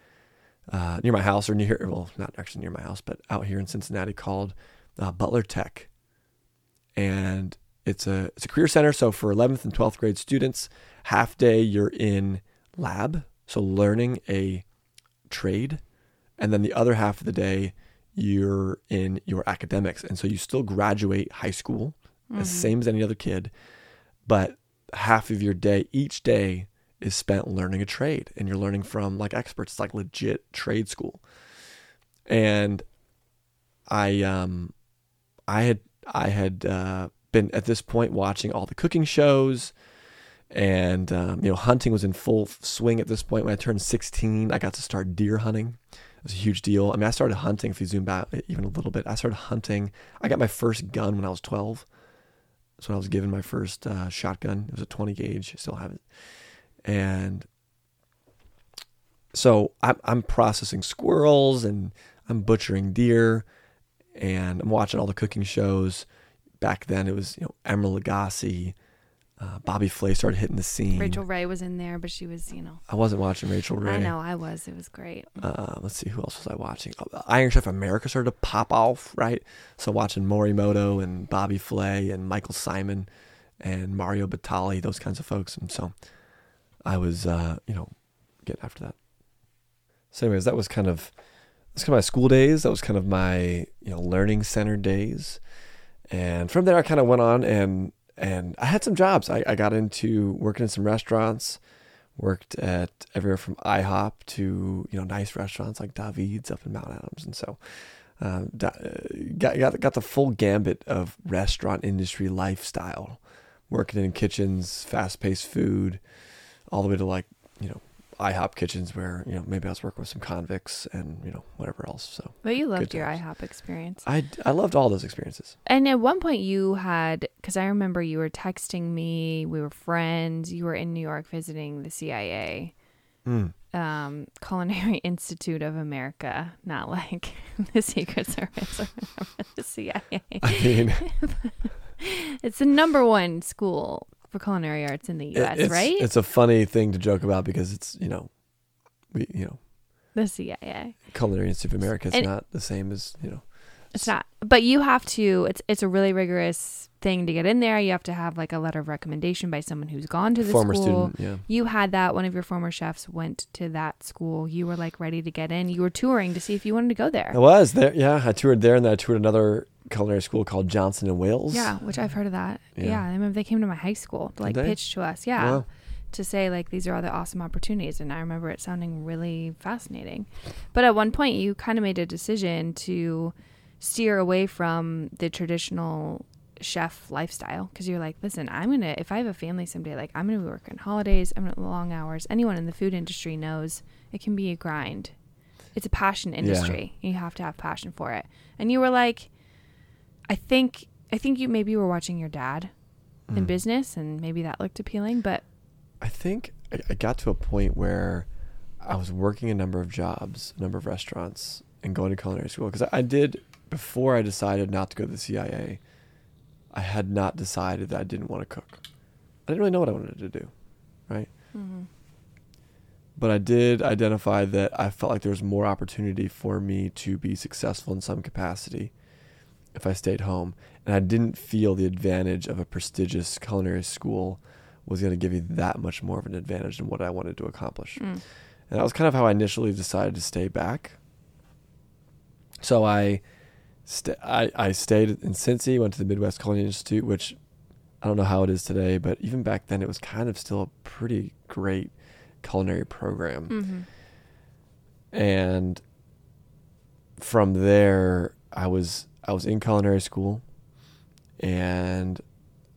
uh, near my house, or near well, not actually near my house, but out here in Cincinnati called uh, Butler Tech, and it's a it's a career center. So for eleventh and twelfth grade students, half day you're in lab, so learning a trade, and then the other half of the day you're in your academics, and so you still graduate high school, Mm-hmm. the same as any other kid, but half of your day each day is spent learning a trade, and you're learning from like experts. It's like legit trade school, and I um I had I had uh, been at this point watching all the cooking shows, and um, you know hunting was in full swing at this point. When I turned 16, I got to start deer hunting. It was a huge deal. I mean, I started hunting. If you zoom back even a little bit, I started hunting. I got my first gun when I was 12. That's when I was given my first uh, shotgun. It was a 20 gauge. I still have it, and so I'm, I'm processing squirrels and I'm butchering deer and I'm watching all the cooking shows. Back then, it was you know Emeril Lagasse, uh, Bobby Flay started hitting the scene. Rachael Ray was in there, but she was, you know, I wasn't watching Rachael Ray. I know I was. It was great. Uh, let's see who else was I watching. Uh, Iron Chef America started to pop off, right? So watching Morimoto and Bobby Flay and Michael Symon and Mario Batali, those kinds of folks, and so I was, uh, you know, getting after that. So, anyways, that was kind of that's kind of my school days. That was kind of my you know learning center days, and from there I kind of went on and and I had some jobs. I, I got into working in some restaurants worked at everywhere from IHOP to you know nice restaurants like David's up in Mount Adams, and so um, got got got the full gambit of restaurant industry lifestyle, working in kitchens, fast paced food, all the way to like you know IHOP kitchens where you know maybe I was working with some convicts and you know whatever else. So But you loved your. IHOP experience. I I loved all those experiences. And at one point, you had, because I remember you were texting me, we were friends, you were in New York visiting the CIA, Mm. um, Culinary Institute of America, not like the Secret Service or the CIA. I mean, It's the number one school for culinary arts in the U.S., it's, right? It's a funny thing to joke about because it's you know, we you know, the CIA. Culinary Institute of America. It's And- not the same as you know. It's not, but you have to. It's it's a really rigorous thing to get in there. You have to have like a letter of recommendation by someone who's gone to the former school. student. Yeah. You had that. One of your former chefs went to that school. You were like ready to get in. You were touring to see if you wanted to go there. I was there. Yeah, I toured there, and then I toured another culinary school called Johnson and Wales. Yeah, which I've heard of that. Yeah. Yeah, I remember they came to my high school to like Did they? pitch to us. Yeah, Wow. to say like these are all the awesome opportunities, and I remember it sounding really fascinating. But at one point, you kind of made a decision to steer away from the traditional chef lifestyle because you're like, listen, I'm gonna if I have a family someday, like I'm gonna be working holidays, I'm gonna long hours. Anyone in the food industry knows it can be a grind. It's a passion industry. You have to have passion for it. And you were like, I think I think you maybe were watching your dad in Mm. business and maybe that looked appealing, but I think I, I got to a point where I was working a number of jobs, a number of restaurants, and going to culinary school because I, I did before I decided not to go to the CIA. I had not decided that I didn't want to cook. I didn't really know what I wanted to do, right? Mm-hmm. But I did identify that I felt like there was more opportunity for me to be successful in some capacity if I stayed home. And I didn't feel the advantage of a prestigious culinary school was going to give me that much more of an advantage than what I wanted to accomplish. Mm. And that was kind of how I initially decided to stay back. So I, st- I, I stayed in Cincy, went to the Midwest Culinary Institute, which I don't know how it is today, but even back then it was kind of still a pretty great culinary program. Mm-hmm. And from there, I was I was in culinary school, and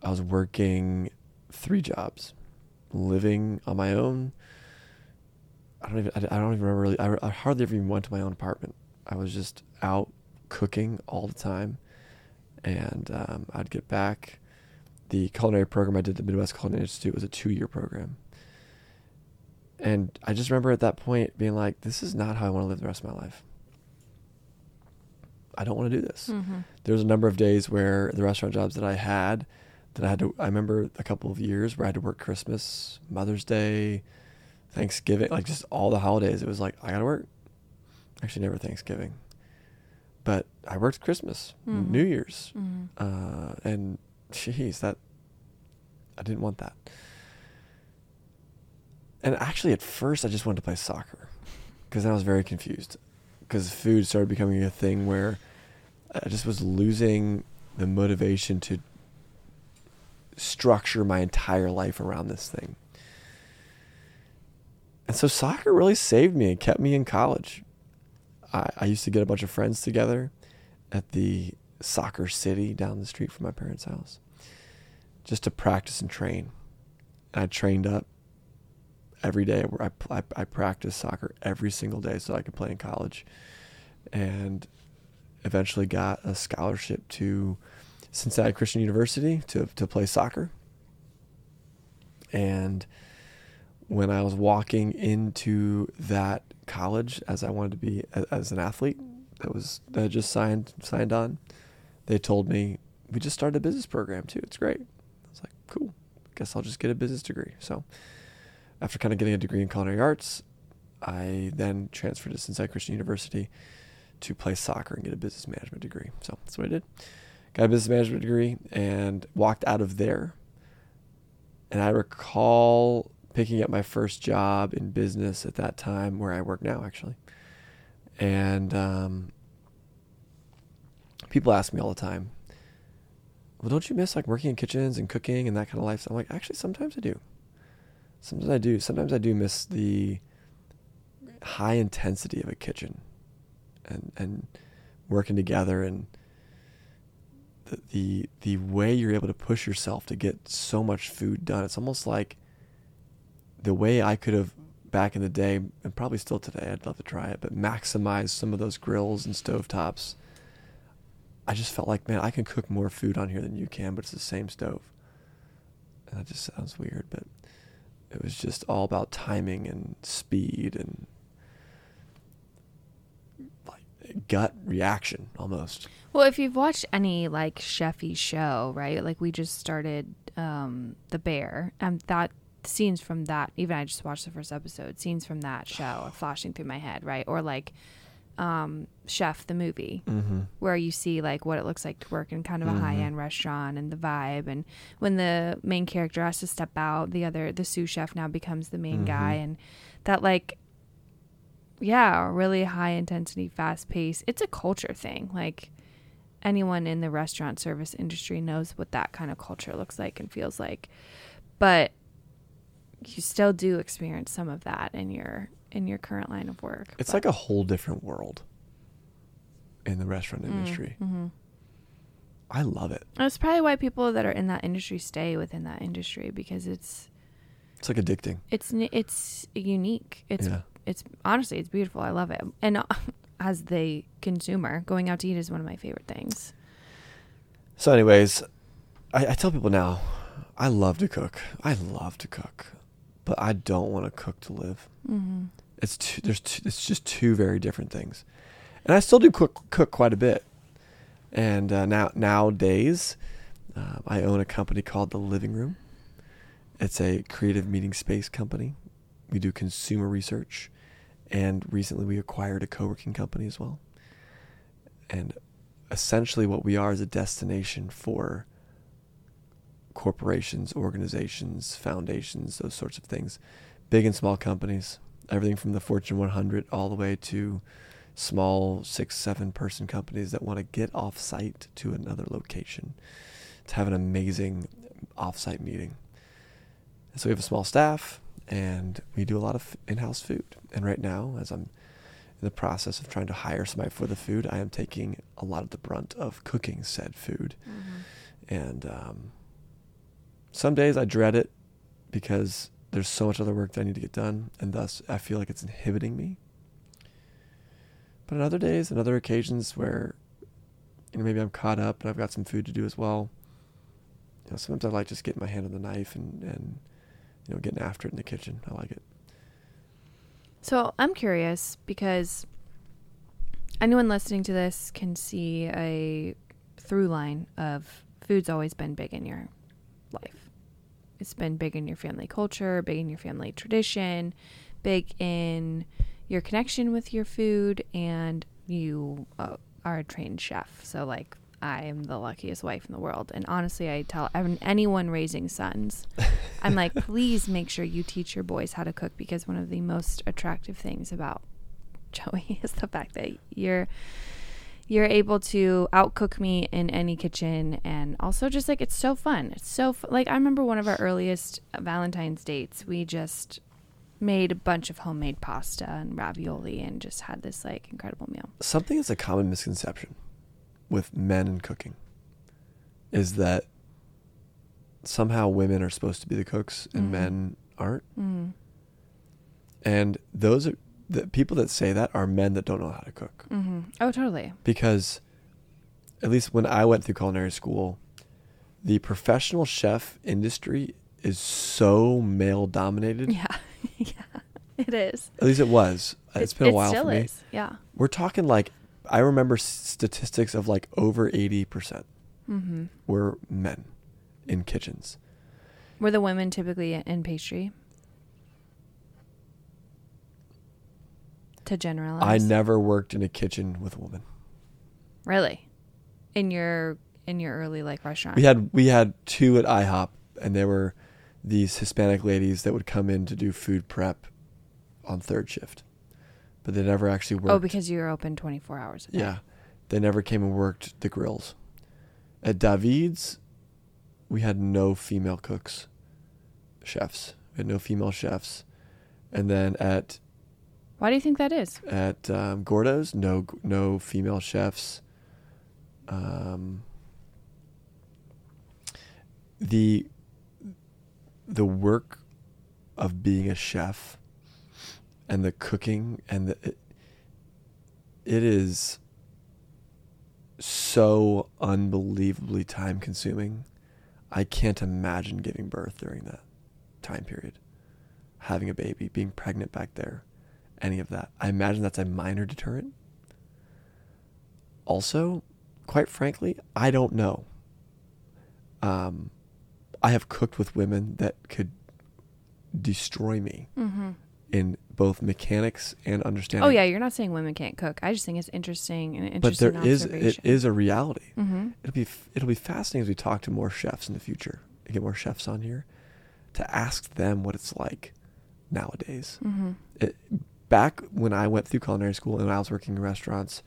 I was working three jobs, living on my own. I don't even I, don't even remember really. I, I hardly ever even went to my own apartment. I was just out cooking all the time, and um, I'd get back. The culinary program I did at the Midwest Culinary Institute was a two-year program, and I just remember at that point being like, "This is not how I want to live the rest of my life. I don't want to do this." Mm-hmm. there was a number of days where the restaurant jobs that I had that I had to I remember a couple of years where I had to work Christmas, Mother's Day, Thanksgiving, like just all the holidays. It was like I got to work. Actually never Thanksgiving. But I worked Christmas, Mhm. New Year's. Mm-hmm. Uh, and jeez, that I didn't want that. And actually at first I just wanted to play soccer because I was very confused because food started becoming a thing where I just was losing the motivation to structure my entire life around this thing. And so soccer really saved me and kept me in college. I, I used to get a bunch of friends together at the soccer city down the street from my parents' house just to practice and train. And I trained up every day. I, I, I practiced soccer every single day so I could play in college. And eventually got a scholarship to Cincinnati Christian University to, to play soccer. And when I was walking into that college as I wanted to be as an athlete that was that I just signed signed on, they told me we just started a business program too. It's great. I was like, cool. Guess I'll just get a business degree. So after kind of getting a degree in culinary arts, I then transferred to Cincinnati Christian University to play soccer and get a business management degree. So that's what I did. Got a business management degree and walked out of there. And I recall picking up my first job in business at that time where I work now, actually. And um, people ask me all the time, well, don't you miss like working in kitchens and cooking and that kind of life? So I'm like, actually, sometimes I do. Sometimes I do. Sometimes I do miss the high intensity of a kitchen and and working together and the, the the way you're able to push yourself to get so much food done. It's almost like the way I could have back in the day and probably still today. I'd love to try it, but maximize some of those grills and stovetops. I just felt like, man, I can cook more food on here than you can, but it's the same stove. And that just sounds weird, but it was just all about timing and speed and gut reaction almost. Well, if you've watched any like chefy show, right? Like we just started um The Bear, and that scenes from that. Even I just watched the first episode. Scenes from that show are flashing through my head, right? Or like um Chef the movie, Mm-hmm. where you see like what it looks like to work in kind of a Mhm. high end restaurant and the vibe, and when the main character has to step out, the other the sous chef now becomes the main guy, Mhm. and that like yeah, really high intensity, fast pace. It's a culture thing. Like anyone in the restaurant service industry knows what that kind of culture looks like and feels like. But you still do experience some of that in your in your current line of work. It's But- like a whole different world in the restaurant industry. Mm-hmm. I love it. That's probably why people that are in that industry stay within that industry because it's It's like addicting. it's it's unique. It's yeah. It's honestly it's beautiful. I love it. And uh, as the consumer, going out to eat is one of my favorite things. So, anyways, I, I tell people now, I love to cook. I love to cook, but I don't want to cook to live. Mm-hmm. It's two, there's two, it's just two very different things, and I still do cook cook quite a bit. And uh, now nowadays, uh, I own a company called The Living Room. It's a creative meeting space company. We do consumer research, and recently we acquired a co-working company as well. And essentially, what we are is a destination for corporations, organizations, foundations, those sorts of things, big and small companies, everything from the Fortune 100 all the way to small six, seven person companies that want to get off site to another location to have an amazing off-site meeting. And so we have a small staff and we do a lot of in-house food. And right now, as I'm in the process of trying to hire somebody for the food, I am taking a lot of the brunt of cooking said food. Mm-hmm. And um, some days I dread it because there's so much other work that I need to get done, and thus I feel like it's inhibiting me. But on other days and other occasions where you know maybe I'm caught up and I've got some food to do as well, you know, sometimes I like just getting my hand on the knife and, and you know getting after it in the kitchen. I like it. So I'm curious because anyone listening to this can see a through line of food's always been big in your life. It's been big in your family culture, big in your family tradition, big in your connection with your food, and you uh, are a trained chef. So, like, I am the luckiest wife in the world. And honestly, I tell anyone raising sons, I'm like, please make sure you teach your boys how to cook because one of the most attractive things about Joey is the fact that you're you're able to outcook me in any kitchen and also just like it's so fun. It's so fu- like I remember one of our earliest Valentine's dates. We just made a bunch of homemade pasta and ravioli and just had this like incredible meal. Something is a common misconception with men and cooking is that somehow women are supposed to be the cooks and Mhm. men aren't. Mm. And those are the people that say that are men that don't know how to cook. hmm Oh, totally. Because at least when I went through culinary school, the professional chef industry is so male dominated. Yeah, yeah, it is. At least it was. it's It- been a while for me. Is. Yeah. We're talking like I remember statistics of like over 80% Mm-hmm. were men in kitchens. Were the women typically in pastry? To generalize, I never worked in a kitchen with a woman. really in your in your early like restaurant. We had we had two at IHOP, and they were these Hispanic ladies that would come in to do food prep on third shift, but they never actually worked. oh, because you're open twenty four hours. A day. yeah, they never came and worked the grills. At David's, we had no female cooks, chefs. We had no female chefs, and then at Why do you think that is? at um, Gordo's, no no female chefs. Um, the the work of being a chef and the cooking and the it, it is so unbelievably time consuming. I can't imagine giving birth during that time period. Having a baby, being pregnant back there, any of that. I imagine that's a minor deterrent. Also, quite frankly, I don't know. Um, I have cooked with women that could destroy me Mm-hmm. In both mechanics and understanding. Oh yeah, you're not saying women can't cook. I just think it's interesting and an but there is it is a reality. Mm-hmm. It'll be it'll be fascinating as we talk to more chefs in the future. and Get more chefs on here to ask them what it's like nowadays. Mm-hmm. it, back when I went through culinary school and I was working in restaurants,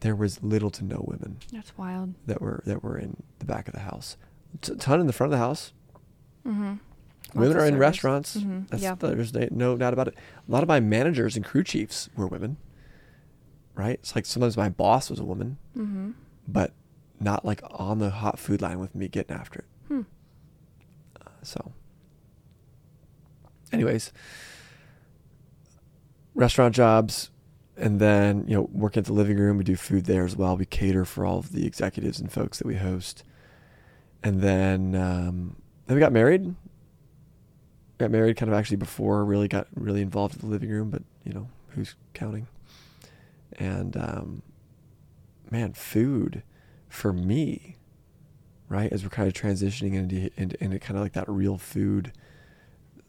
there was little to no women That's wild. that were that were in the back of the house. T- ton in the front of the house. Mm-hmm. Women are in restaurants. Mhm, That's, yeah. There's no- doubt about it. A lot of my managers and crew chiefs were women. Right? It's like sometimes my boss was a woman, Mm-hmm. but not like on the hot food line with me getting after it. Hmm. Uh, so, anyways, restaurant jobs, and then you know working at the living room, we do food there as well. We cater for all of the executives and folks that we host, and then um, then we got married. Got married kind of actually before really got really involved in the living room, but you know, who's counting? And um, man, food for me, right? As we're kind of transitioning into into, into kind of like that real food,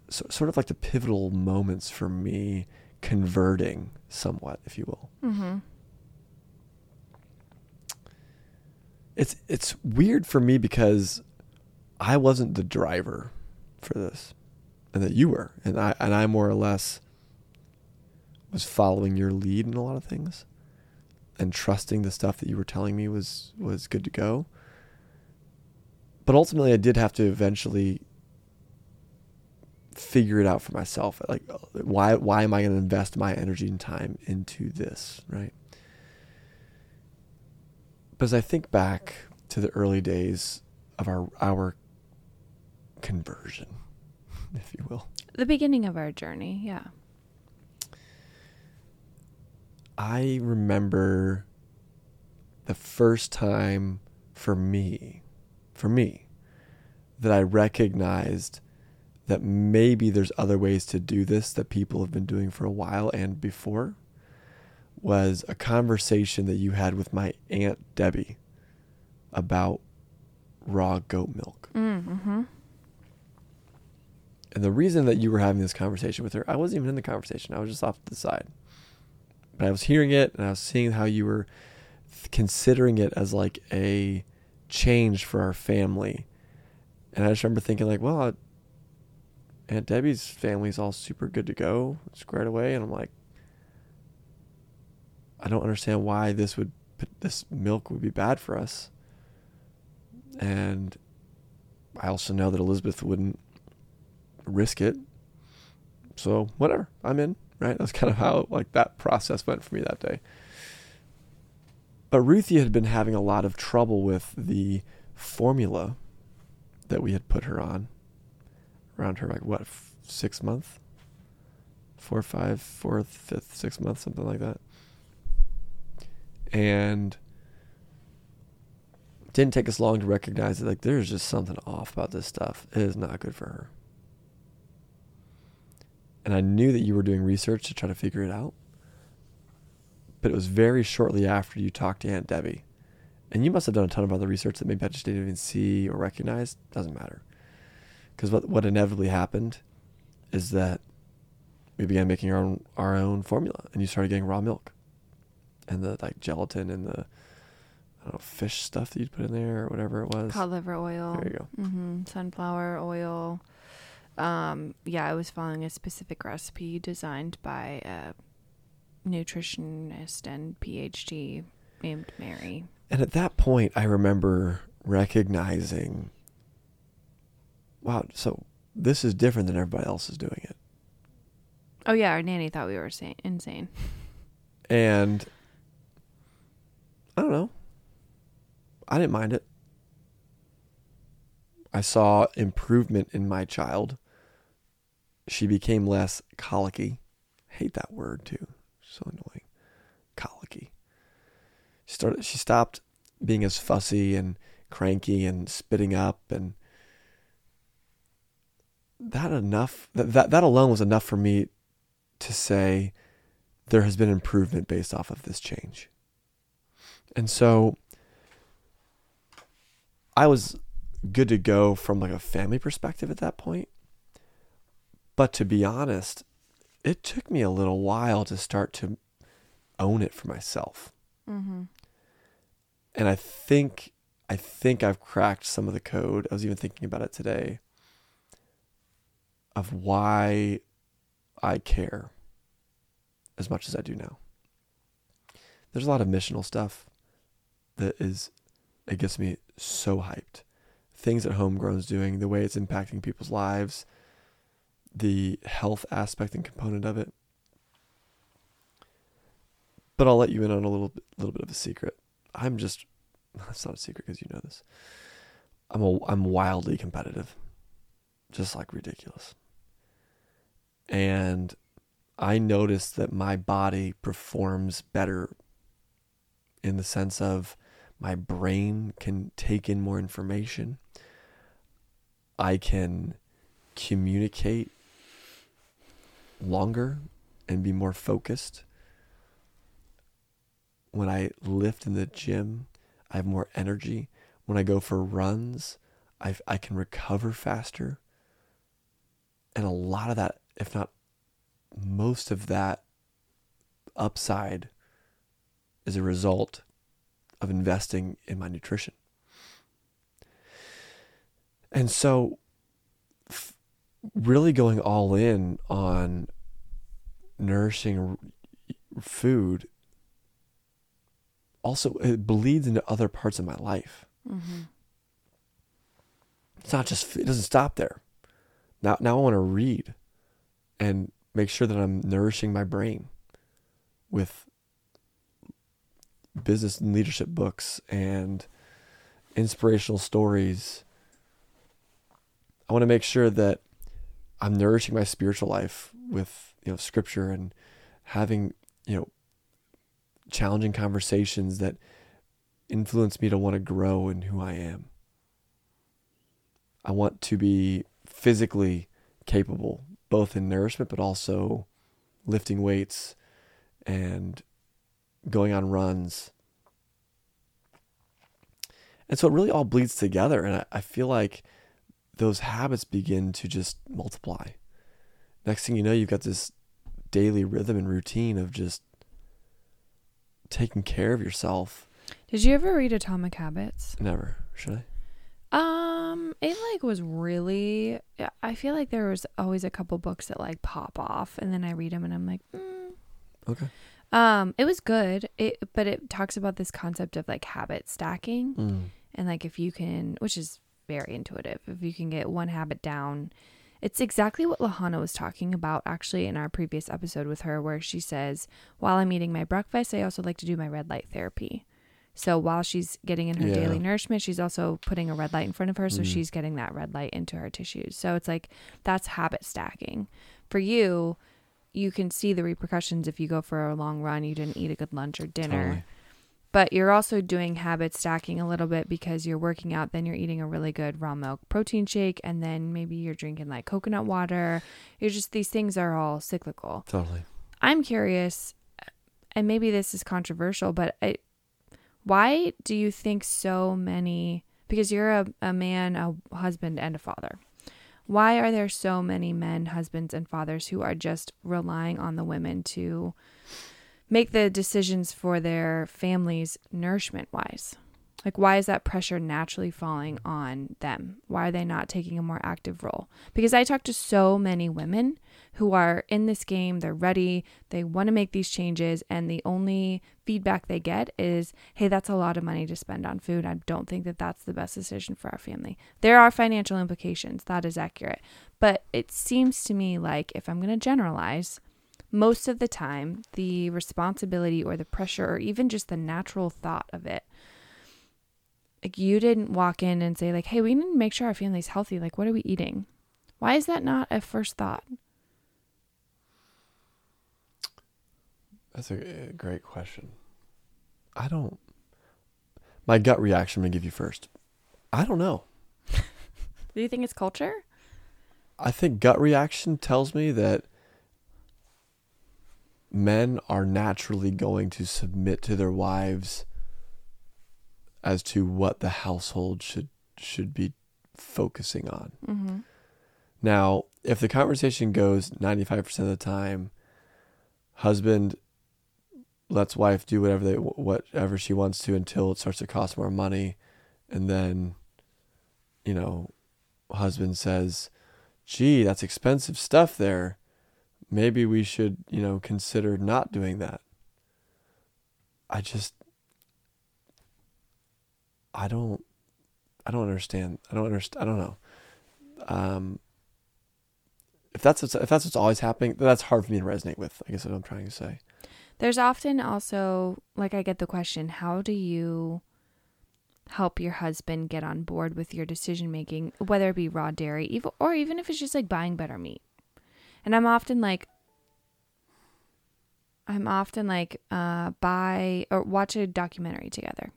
so, sort of like the pivotal moments for me converting somewhat, if you will. Mm-hmm. It's it's weird for me because I wasn't the driver for this, and that you were, and I and I more or less was following your lead in a lot of things, and trusting the stuff that you were telling me was was good to go. But ultimately, I did have to eventually figure it out for myself. Like, why why am I going to invest my energy and time into this, right? But as I think back to the early days of our our conversion, if you will, The beginning of our journey, yeah. I remember the first time for me, for me, that I recognized that maybe there's other ways to do this that people have been doing for a while and before was a conversation that you had with my aunt Debbie about raw goat milk. Mm-hmm. And the reason that you were having this conversation with her, I wasn't even in the conversation. I was just off to the side. But I was hearing it and I was seeing how you were considering it as like a change for our family. And I just remember thinking like, well, Aunt Debbie's family's all super good to go, squared away, and I'm like, I don't understand why this would this milk would be bad for us. And I also know that Elizabeth wouldn't risk it. So whatever, I'm in. Right, that's kind of how like that process went for me that day. But Ruthie had been having a lot of trouble with the formula that we had put her on around her like what f- six month, four, five, fourth, fifth, sixth month, something like that. And didn't take us long to recognize that like there's just something off about this stuff. It is not good for her. And I knew that you were doing research to try to figure it out. But it was very shortly after you talked to Aunt Debbie. And you must have done a ton of other research that maybe I just didn't even see or recognize. Doesn't matter. Because what, what inevitably happened is that we began making our own our own formula and you started getting raw milk. And the like gelatin and the I don't know, fish stuff that you'd put in there or whatever it was. Cod liver oil. There you go. Mm-hmm. Sunflower oil. Um, yeah, I was following a specific recipe designed by a nutritionist and PhD named Mary. And at that point, I remember recognizing, wow, so this is different than everybody else is doing it. Oh yeah, our nanny thought we were sa- insane. And I don't know. I didn't mind it. I saw improvement in my child. She became less colicky. hate that word too. So annoying. Colicky. She started she stopped being as fussy and cranky and spitting up and that enough that, that that alone was enough for me to say there has been improvement based off of this change. And so I was good to go from like a family perspective at that point. But to be honest, it took me a little while to start to own it for myself. Mm-hmm. And I think I think I've cracked some of the code. I was even thinking about it today of why I care as much as I do now. There's a lot of missional stuff that is it gets me so hyped. Things that Homegrown's doing, the way it's impacting people's lives, the health aspect and component of it. But I'll let you in on a little little bit of a secret. I'm just that's not a secret because you know this. I'm a I'm wildly competitive. Just like ridiculous. And I noticed that my body performs better in the sense of my brain can take in more information. I can communicate longer and be more focused. When I lift in the gym, I have more energy. When I go for runs, I I can recover faster. And a lot of that, if not most of that upside is a result of investing in my nutrition. And so really going all in on nourishing food also it bleeds into other parts of my life. Mm-hmm. It's not just it doesn't stop there. Now now I want to read and make sure that I'm nourishing my brain with business and leadership books and inspirational stories. I want to make sure that I'm nourishing my spiritual life with, you know, scripture and having, you know, challenging conversations that influence me to want to grow in who I am. I want to be physically capable, both in nourishment, but also lifting weights and going on runs. And so it really all bleeds together. And I, I feel like those habits begin to just multiply. Next thing you know, you've got this daily rhythm and routine of just taking care of yourself. Did you ever read Atomic Habits? Never, should I? Um, it like was really. I feel like there was always a couple books that like pop off, and then I read them, and I'm like, mm. Okay. um, it was good. It, but it talks about this concept of like habit stacking, Mm. and like if you can, which is very intuitive, if you can get one habit down, it's exactly what Lahana was talking about actually in our previous episode with her, where she says, while I'm eating my breakfast, I also like to do my red light therapy. So while she's getting in her Yeah. daily nourishment, she's also putting a red light in front of her. So Mm. she's getting that red light into her tissues. So it's like that's habit stacking. For you, you can see the repercussions if you go for a long run, you didn't eat a good lunch or dinner. Totally. But you're also doing habit stacking a little bit because you're working out, then you're eating a really good raw milk protein shake, and then maybe you're drinking like coconut water. You're just, these things are all cyclical. Totally. I'm curious, and maybe this is controversial, but I, why do you think so many, because you're a, a man, a husband, and a father, why are there so many men, husbands, and fathers who are just relying on the women to make the decisions for their families nourishment wise? Like, why is that pressure naturally falling on them? Why are they not taking a more active role? Because I talk to so many women who are in this game, they're ready, they want to make these changes, and the only feedback they get is, hey, that's a lot of money to spend on food. I don't think that that's the best decision for our family. There are financial implications, that is accurate. But it seems to me like, if I'm going to generalize, most of the time, the responsibility or the pressure, or even just the natural thought of it, like you didn't walk in and say like hey we need to make sure our family's healthy like what are we eating why is that not a first thought That's a, a great question. I don't. My gut reaction I'm gonna give you first. I don't know. do you think it's culture I think gut reaction tells me that men are naturally going to submit to their wives as to what the household should should be focusing on. mm-hmm. Now, if the conversation goes 95% of the time, husband lets wife do whatever they whatever she wants to until it starts to cost more money, and then, you know, husband says, "Gee, that's expensive stuff there. Maybe we should, you know, consider not doing that." I just I don't I don't understand. I don't understand. I don't know. Um, if that's if that's what's always happening, that's hard for me to resonate with. I guess that's what I'm trying to say. there's often also like i get the question how do you help your husband get on board with your decision making whether it be raw dairy or even if it's just like buying better meat and i'm often like i'm often like uh buy or watch a documentary together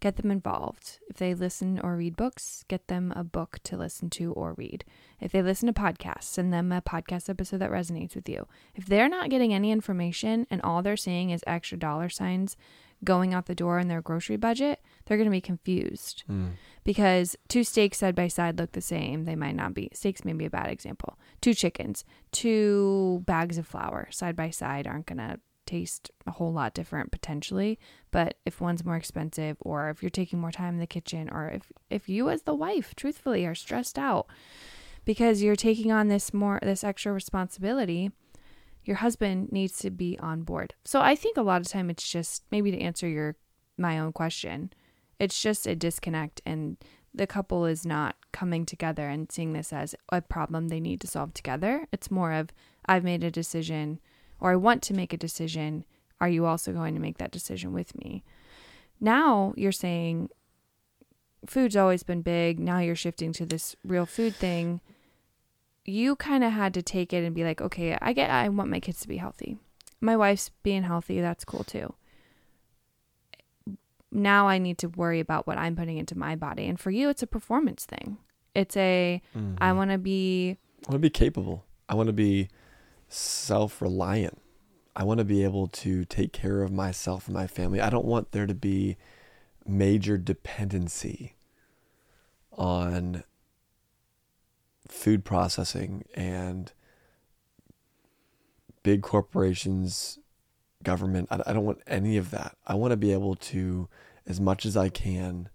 get them involved. If they listen or read books, get them a book to listen to or read. If they listen to podcasts, send them a podcast episode that resonates with you. If they're not getting any information and all they're seeing is extra dollar signs going out the door in their grocery budget, they're going to be confused Mm. because two steaks side by side look the same. They might not be. Steaks may be a bad example. Two chickens, two bags of flour side by side aren't going to taste a whole lot different potentially. But if one's more expensive, or if you're taking more time in the kitchen, or if if you as the wife, truthfully, are stressed out because you're taking on this more this extra responsibility, your husband needs to be on board. So I think a lot of time it's just maybe to answer your my own question it's just a disconnect and the couple is not coming together and seeing this as a problem they need to solve together. It's more of i've made a decision or i want to make a decision. Are you also going to make that decision with me? Now you're saying food's always been big. Now you're shifting to this real food thing. You kind of had to take it and be like okay i get i want my kids to be healthy. My wife's being healthy. That's cool too now I need to worry about what I'm putting into my body. And for you, it's a performance thing. It's a, Mhm. I want to be, I want to be capable. I want to be self reliant. I want to be able to take care of myself and my family. I don't want there to be major dependency on food processing and big corporations, government. I, I don't want any of that. I want to be able to, as much as I can,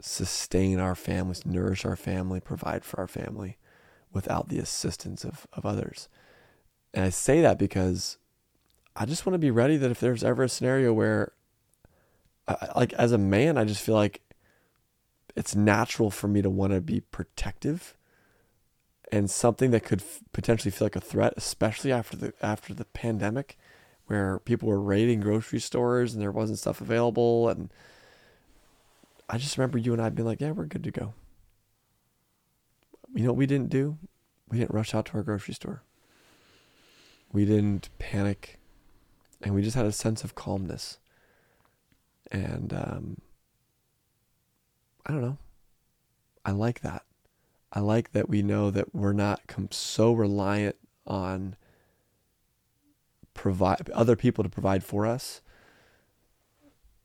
sustain our families, nourish our family, provide for our family without the assistance of, of others. And I say that because I just want to be ready that if there's ever a scenario where, I, like, as a man, I just feel like it's natural for me to want to be protective and something that could f- potentially feel like a threat, especially after the after the pandemic, where people were raiding grocery stores and there wasn't stuff available, and I just remember you and I being like, "Yeah, we're good to go." You know what we didn't do? We didn't rush out to our grocery store. We didn't panic, and we just had a sense of calmness. And um, I don't know. I like that. I like that we know that we're not com- so reliant on provide other people to provide for us.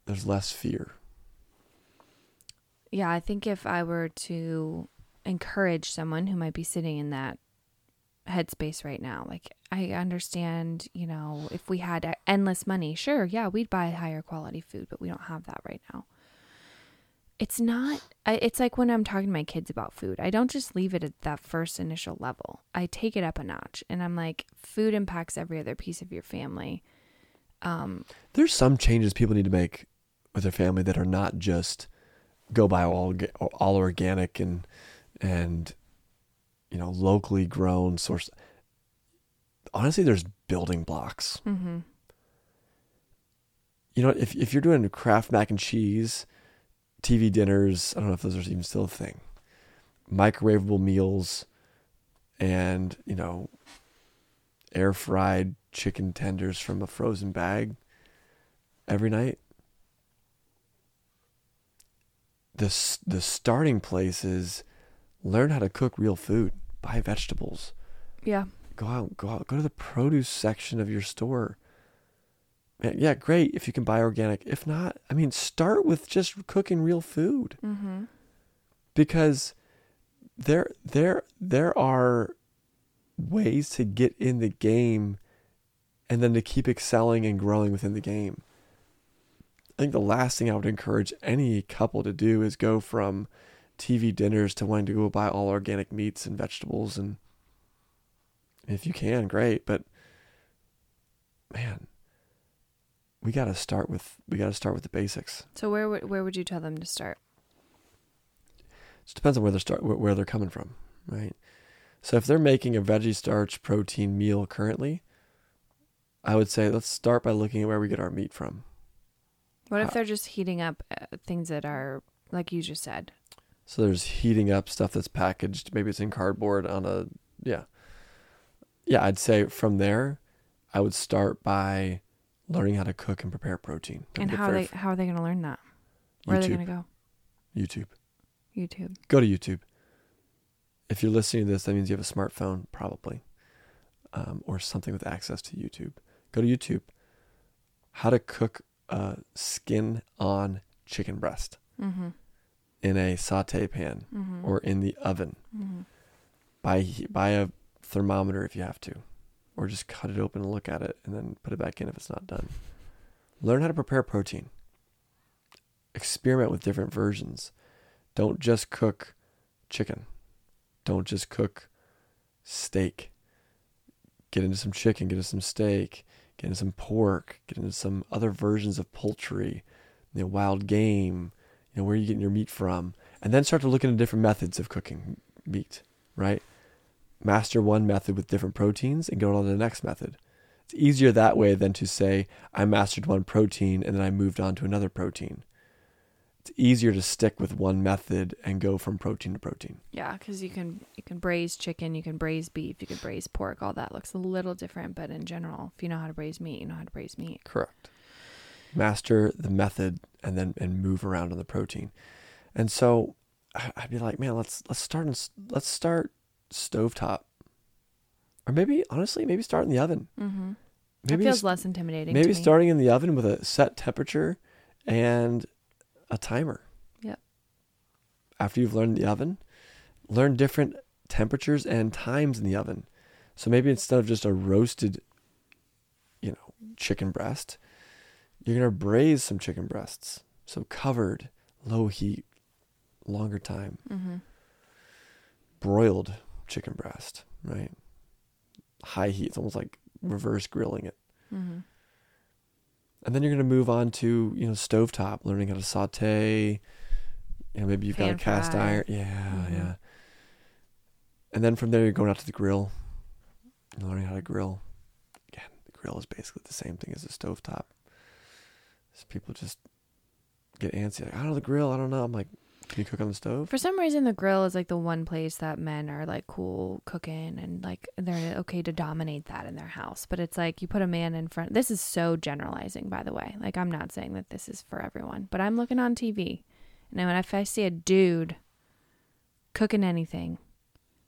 There's less fear. yeah, I think if I were to encourage someone who might be sitting in that headspace right now, like I understand, you know, if we had endless money, sure, yeah, we'd buy higher quality food, but we don't have that right now. It's not, it's like when I'm talking to my kids about food, I don't just leave it at that first initial level. I take it up a notch and I'm like, food impacts every other piece of your family. Um, There's some changes people need to make with their family that are not just go buy all all organic and and you know locally grown source. Honestly, there's building blocks. hmm You know, if if you're doing Kraft mac and cheese, TV dinners, I don't know if those are even still a thing. Microwavable meals, and you know, air fried chicken tenders from a frozen bag every night. The the starting place is learn how to cook real food. Buy vegetables. Yeah. Go out, go out, go to the produce section of your store. Yeah, great if you can buy organic. If not, I mean, start with just cooking real food Mm-hmm. because there there there are ways to get in the game and then to keep excelling and growing within the game. I think the last thing I would encourage any couple to do is go from TV dinners to wanting to go buy all organic meats and vegetables and if you can, great, but man, we got to start with we got to start with the basics. So where would where would you tell them to start? It depends on where they're start where, where they're coming from, right? So if they're making a veggie starch protein meal currently, I would say let's start by looking at where we get our meat from. What if Uh, they're just heating up uh, things that are like you just said? So there's heating up stuff that's packaged, maybe it's in cardboard on a yeah. Yeah, I'd say from there, I would start by learning how to cook and prepare protein. And how are they how are they going to learn that? Where are they going to go? YouTube. YouTube. Go to YouTube. If you're listening to this, that means you have a smartphone, probably, um, or something with access to YouTube. Go to YouTube. How to cook a skin on chicken breast Mm-hmm. in a saute pan Mm-hmm. or in the oven. mm-hmm. Buy buy a thermometer if you have to, or just cut it open and look at it, and then put it back in if it's not done. Learn how to prepare protein. Experiment with different versions. Don't just cook chicken. Don't just cook steak. Get into some chicken, get into some steak, get into some pork, get into some other versions of poultry, you know, wild game, you know, where are you getting your meat from? And then start to look into different methods of cooking meat, right? Master one method with different proteins and go on to the next method. It's easier that way than to say, I mastered one protein and then I moved on to another protein. It's easier to stick with one method and go from protein to protein. Yeah, because you can you can braise chicken, you can braise beef, you can braise pork. All that looks a little different, but in general, if you know how to braise meat, you know how to braise meat. Correct. Master the method and then and move around on the protein. And so I- I'd be like, man, let's let's start and let's start stovetop. Or maybe honestly, maybe start in the oven. Mm-hmm. Maybe it feels less intimidating. maybe starting in the oven with a set temperature and a timer. Yep. After you've learned the oven, learn different temperatures and times in the oven. So maybe instead of just a roasted, you know, chicken breast, you're gonna braise some chicken breasts. So covered, low heat, longer time. Mm-hmm. Broiled chicken breast, right? High heat. It's almost like reverse grilling it. Mm-hmm. And then you're going to move on to, you know, stovetop, learning how to saute. You know, maybe you've got a cast fry. iron. Yeah, Mhm. yeah. And then from there, you're going out to the grill, learning how to grill. Again, the grill is basically the same thing as a stovetop. So people just get antsy. Like, I don't know the grill. I don't know. I'm like, can you cook on the stove? For some reason, the grill is like the one place that men are like cool cooking and like they're okay to dominate that in their house. But it's like you put a man in front. This is so generalizing, by the way. Like, I'm not saying that this is for everyone, but I'm looking on TV. And when if I see a dude cooking anything,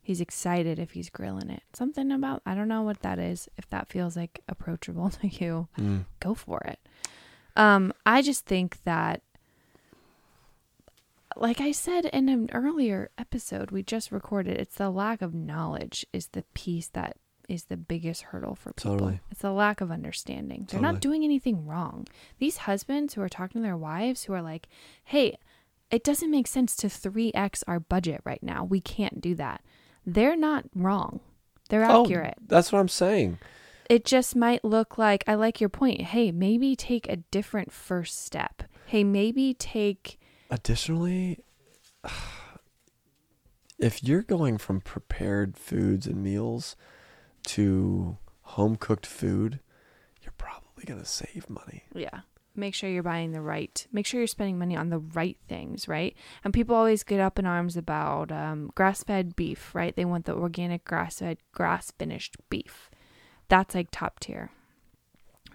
he's excited if he's grilling it. Something about, I don't know what that is. If that feels like approachable to you, Mm. go for it. Um, I just think that, like I said in an earlier episode we just recorded, it's the lack of knowledge is the piece that is the biggest hurdle for people. Totally. It's the lack of understanding. They're not doing anything wrong. These husbands who are talking to their wives who are like, hey, it doesn't make sense to 3x our budget right now. We can't do that. They're not wrong. They're Oh, accurate that's what I'm saying. it just might look like I like your point. Hey, maybe take a different first step. Hey, maybe take Additionally, if you're going from prepared foods and meals to home cooked food, you're probably going to save money. yeah. Make sure you're buying the right. Make sure you're spending money on the right things, right? And people always get up in arms about um, grass-fed beef, right? They want the organic grass-fed, grass-finished beef. That's like top tier.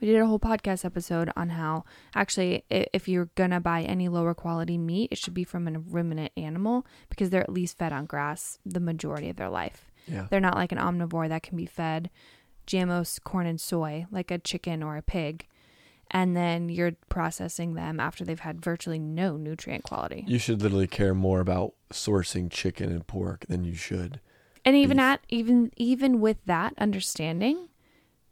We did a whole podcast episode on how actually, if you're gonna buy any lower quality meat, it should be from a ruminant animal because they're at least fed on grass the majority of their life. Yeah. They're not like an omnivore that can be fed GMOs, corn, and soy like a chicken or a pig. And then you're processing them after they've had virtually no nutrient quality. You should literally care more about sourcing chicken and pork than you should. And even beef. at even even with that understanding,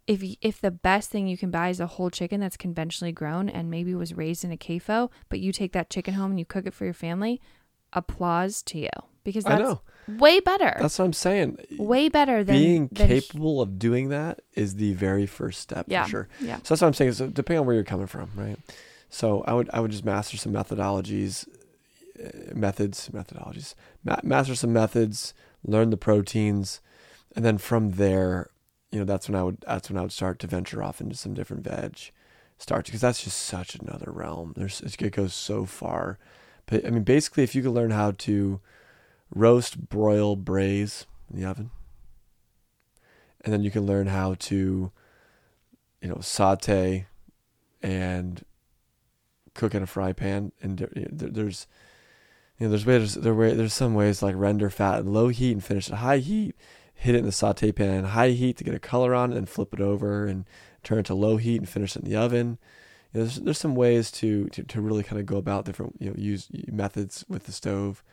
if if the best thing you can buy is a whole chicken that's conventionally grown and maybe was raised in a CAFO, but you take that chicken home and you cook it for your family, applause to you because I that's know. way better. That's what I'm saying. way better than Being than- capable of doing that is the very first step Yeah. for sure. Yeah. So that's what I'm saying. So depending on where you're coming from, right? So I would I would just master some methodologies, uh, methods, methodologies, Ma- master some methods, learn the proteins, and then from there, you know, that's when I would that's when I would start to venture off into some different veg, starts because that's just such another realm. There's it goes so far, but I mean, basically, if you could learn how to roast, broil, braise in the oven, and then you can learn how to, you know, saute and cook in a fry pan, and there, there- there's you know there's ways there way there's some ways like render fat at low heat and finish at high heat, hit it in the saute pan at high heat to get a color on it, and flip it over and turn it to low heat and finish it in the oven. You know, there's there's some ways to, to to really kind of go about different you know use methods with the stove.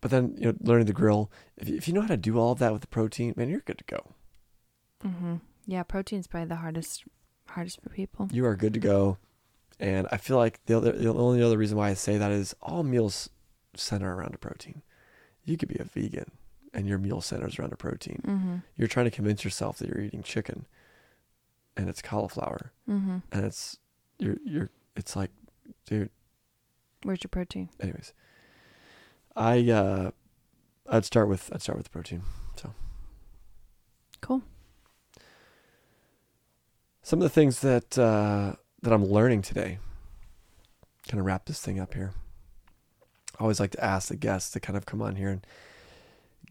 But then you know learning the grill, if you, if you know how to do all of that with the protein, man, you're good to go. Mm-hmm. Yeah, protein's probably the hardest hardest for people. you are good to go. And I feel like the other, the only other reason why I say that is all meals center around a protein. You could be a vegan and your meal centers around a protein. Mm-hmm. You're trying to convince yourself that you're eating chicken and it's cauliflower Mm-hmm. and it's you're you're it's like dude Where's your protein? anyways. I uh I'd start with I'd start with the protein. So cool. Some of the things that uh, that I'm learning today. Kind of wrap this thing up here. I always like to ask the guests to kind of come on here and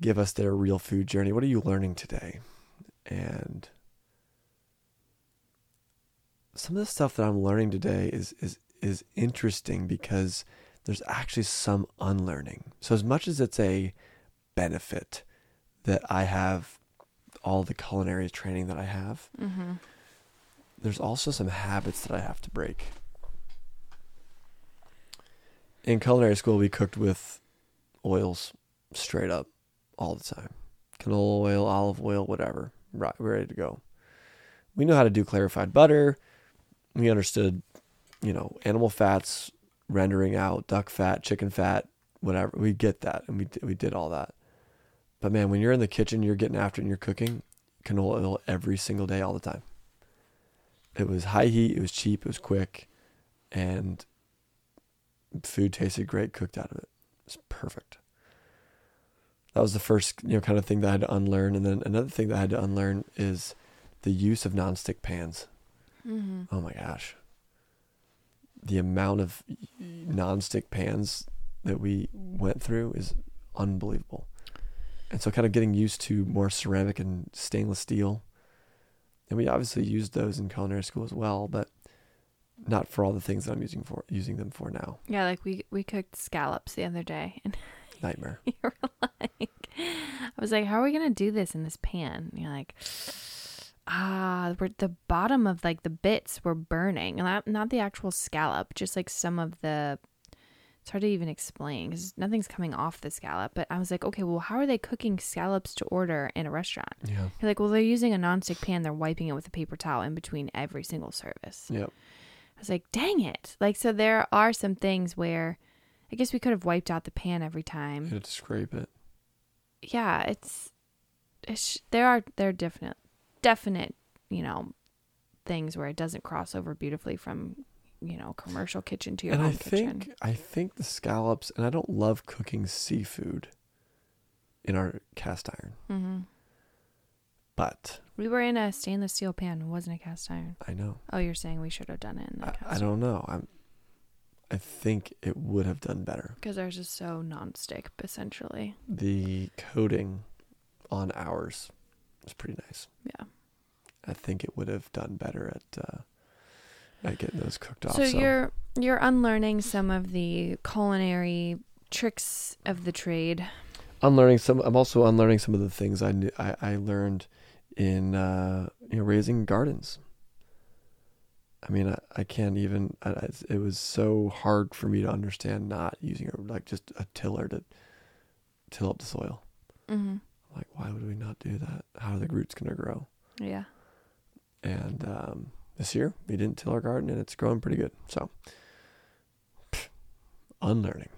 give us their real food journey. What are you learning today? And some of the stuff that I'm learning today is is is interesting because there's actually some unlearning. So as much as it's a benefit that I have all the culinary training that I have, Mm-hmm. there's also some habits that I have to break. In culinary school, we cooked with oils straight up all the time canola oil, olive oil, whatever. Right, we're ready to go. We know how to do clarified butter. We understood, you know, animal fats, rendering out duck fat, chicken fat, whatever. We get that, and we we did all that. But man, when you're in the kitchen, you're getting after it and you're cooking canola oil every single day, all the time. It was high heat, it was cheap, it was quick, and food tasted great cooked out of it. It's perfect. That was the first, you know, kind of thing that I had to unlearn. And then another thing that I had to unlearn is the use of nonstick pans. Mm-hmm. Oh my gosh. The amount of nonstick pans that we went through is unbelievable. And so kind of getting used to more ceramic and stainless steel. And we obviously used those in culinary school as well, but not for all the things that I'm using for using them for now. Yeah, like we we cooked scallops the other day, and Nightmare. You're like, I was like, "How are we gonna do this in this pan?" And you're like, "Ah, we're, the bottom of like the bits were burning, not not the actual scallop, just like some of the." It's hard to even explain because nothing's coming off the scallop. But I was like, okay, well, how are they cooking scallops to order in a restaurant? Yeah. You're like, well, they're using a nonstick pan. They're wiping it with a paper towel in between every single service. Yep. I was like, dang it. Like, so there are some things where I guess we could have wiped out the pan every You time. had to scrape it. Yeah, it's, it's there are, there are definite, definite, you know, things where it doesn't cross over beautifully from, you know, commercial kitchen to your and home I kitchen. think I think the scallops and I don't love cooking seafood in our cast iron. Mm-hmm. But We were in a stainless steel pan. It wasn't a cast iron. I know. Oh, you're saying we should have done it in the I, cast I don't know. I'm I think it would have done better. Because ours is so nonstick, essentially. The coating on ours is pretty nice. Yeah. I think it would have done better at uh, at getting those cooked off. So you're you're unlearning some of the culinary tricks of the trade. unlearning some. I'm also unlearning some of the things I knew I, I learned in uh, you know raising gardens. I mean, I, I can't even. I, it was so hard for me to understand not using a, like just a tiller to till up the soil. Mm-hmm. Like, why would we not do that? How are the roots going to grow? Yeah. And um, this year we didn't till our garden, and it's growing pretty good. So, pff, unlearning.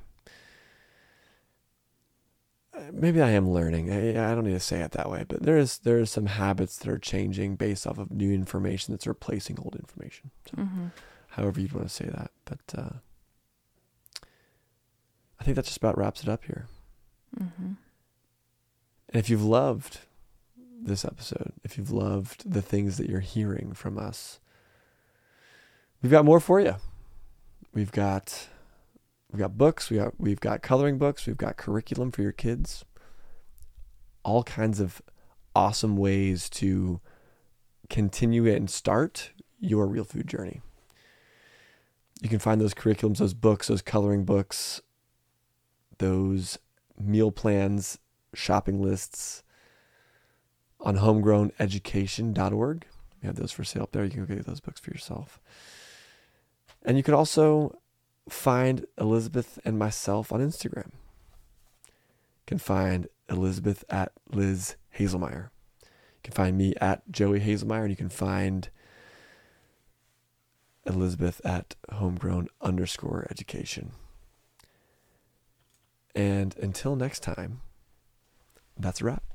Maybe I am learning. I, I don't need to say it that way, but there is there is some habits that are changing based off of new information that's replacing old information. So, Mm-hmm. however you'd want to say that, but uh, I think that just about wraps it up here. Mm-hmm. And if you've loved this episode, if you've loved the things that you're hearing from us, we've got more for you. We've got we've got books, we got we've got coloring books, we've got curriculum for your kids. All kinds of awesome ways to continue and start your real food journey. you can find those curriculums, those books, those coloring books, those meal plans, shopping lists on homegrowneducation.org. We have those for sale up there. You can go get those books for yourself. And you can also find Elizabeth and myself on Instagram. You can find Elizabeth at Liz Haselmayer. You can find me at Joey Haselmayer, and you can find Elizabeth at homegrown underscore education. And until next time, that's a wrap.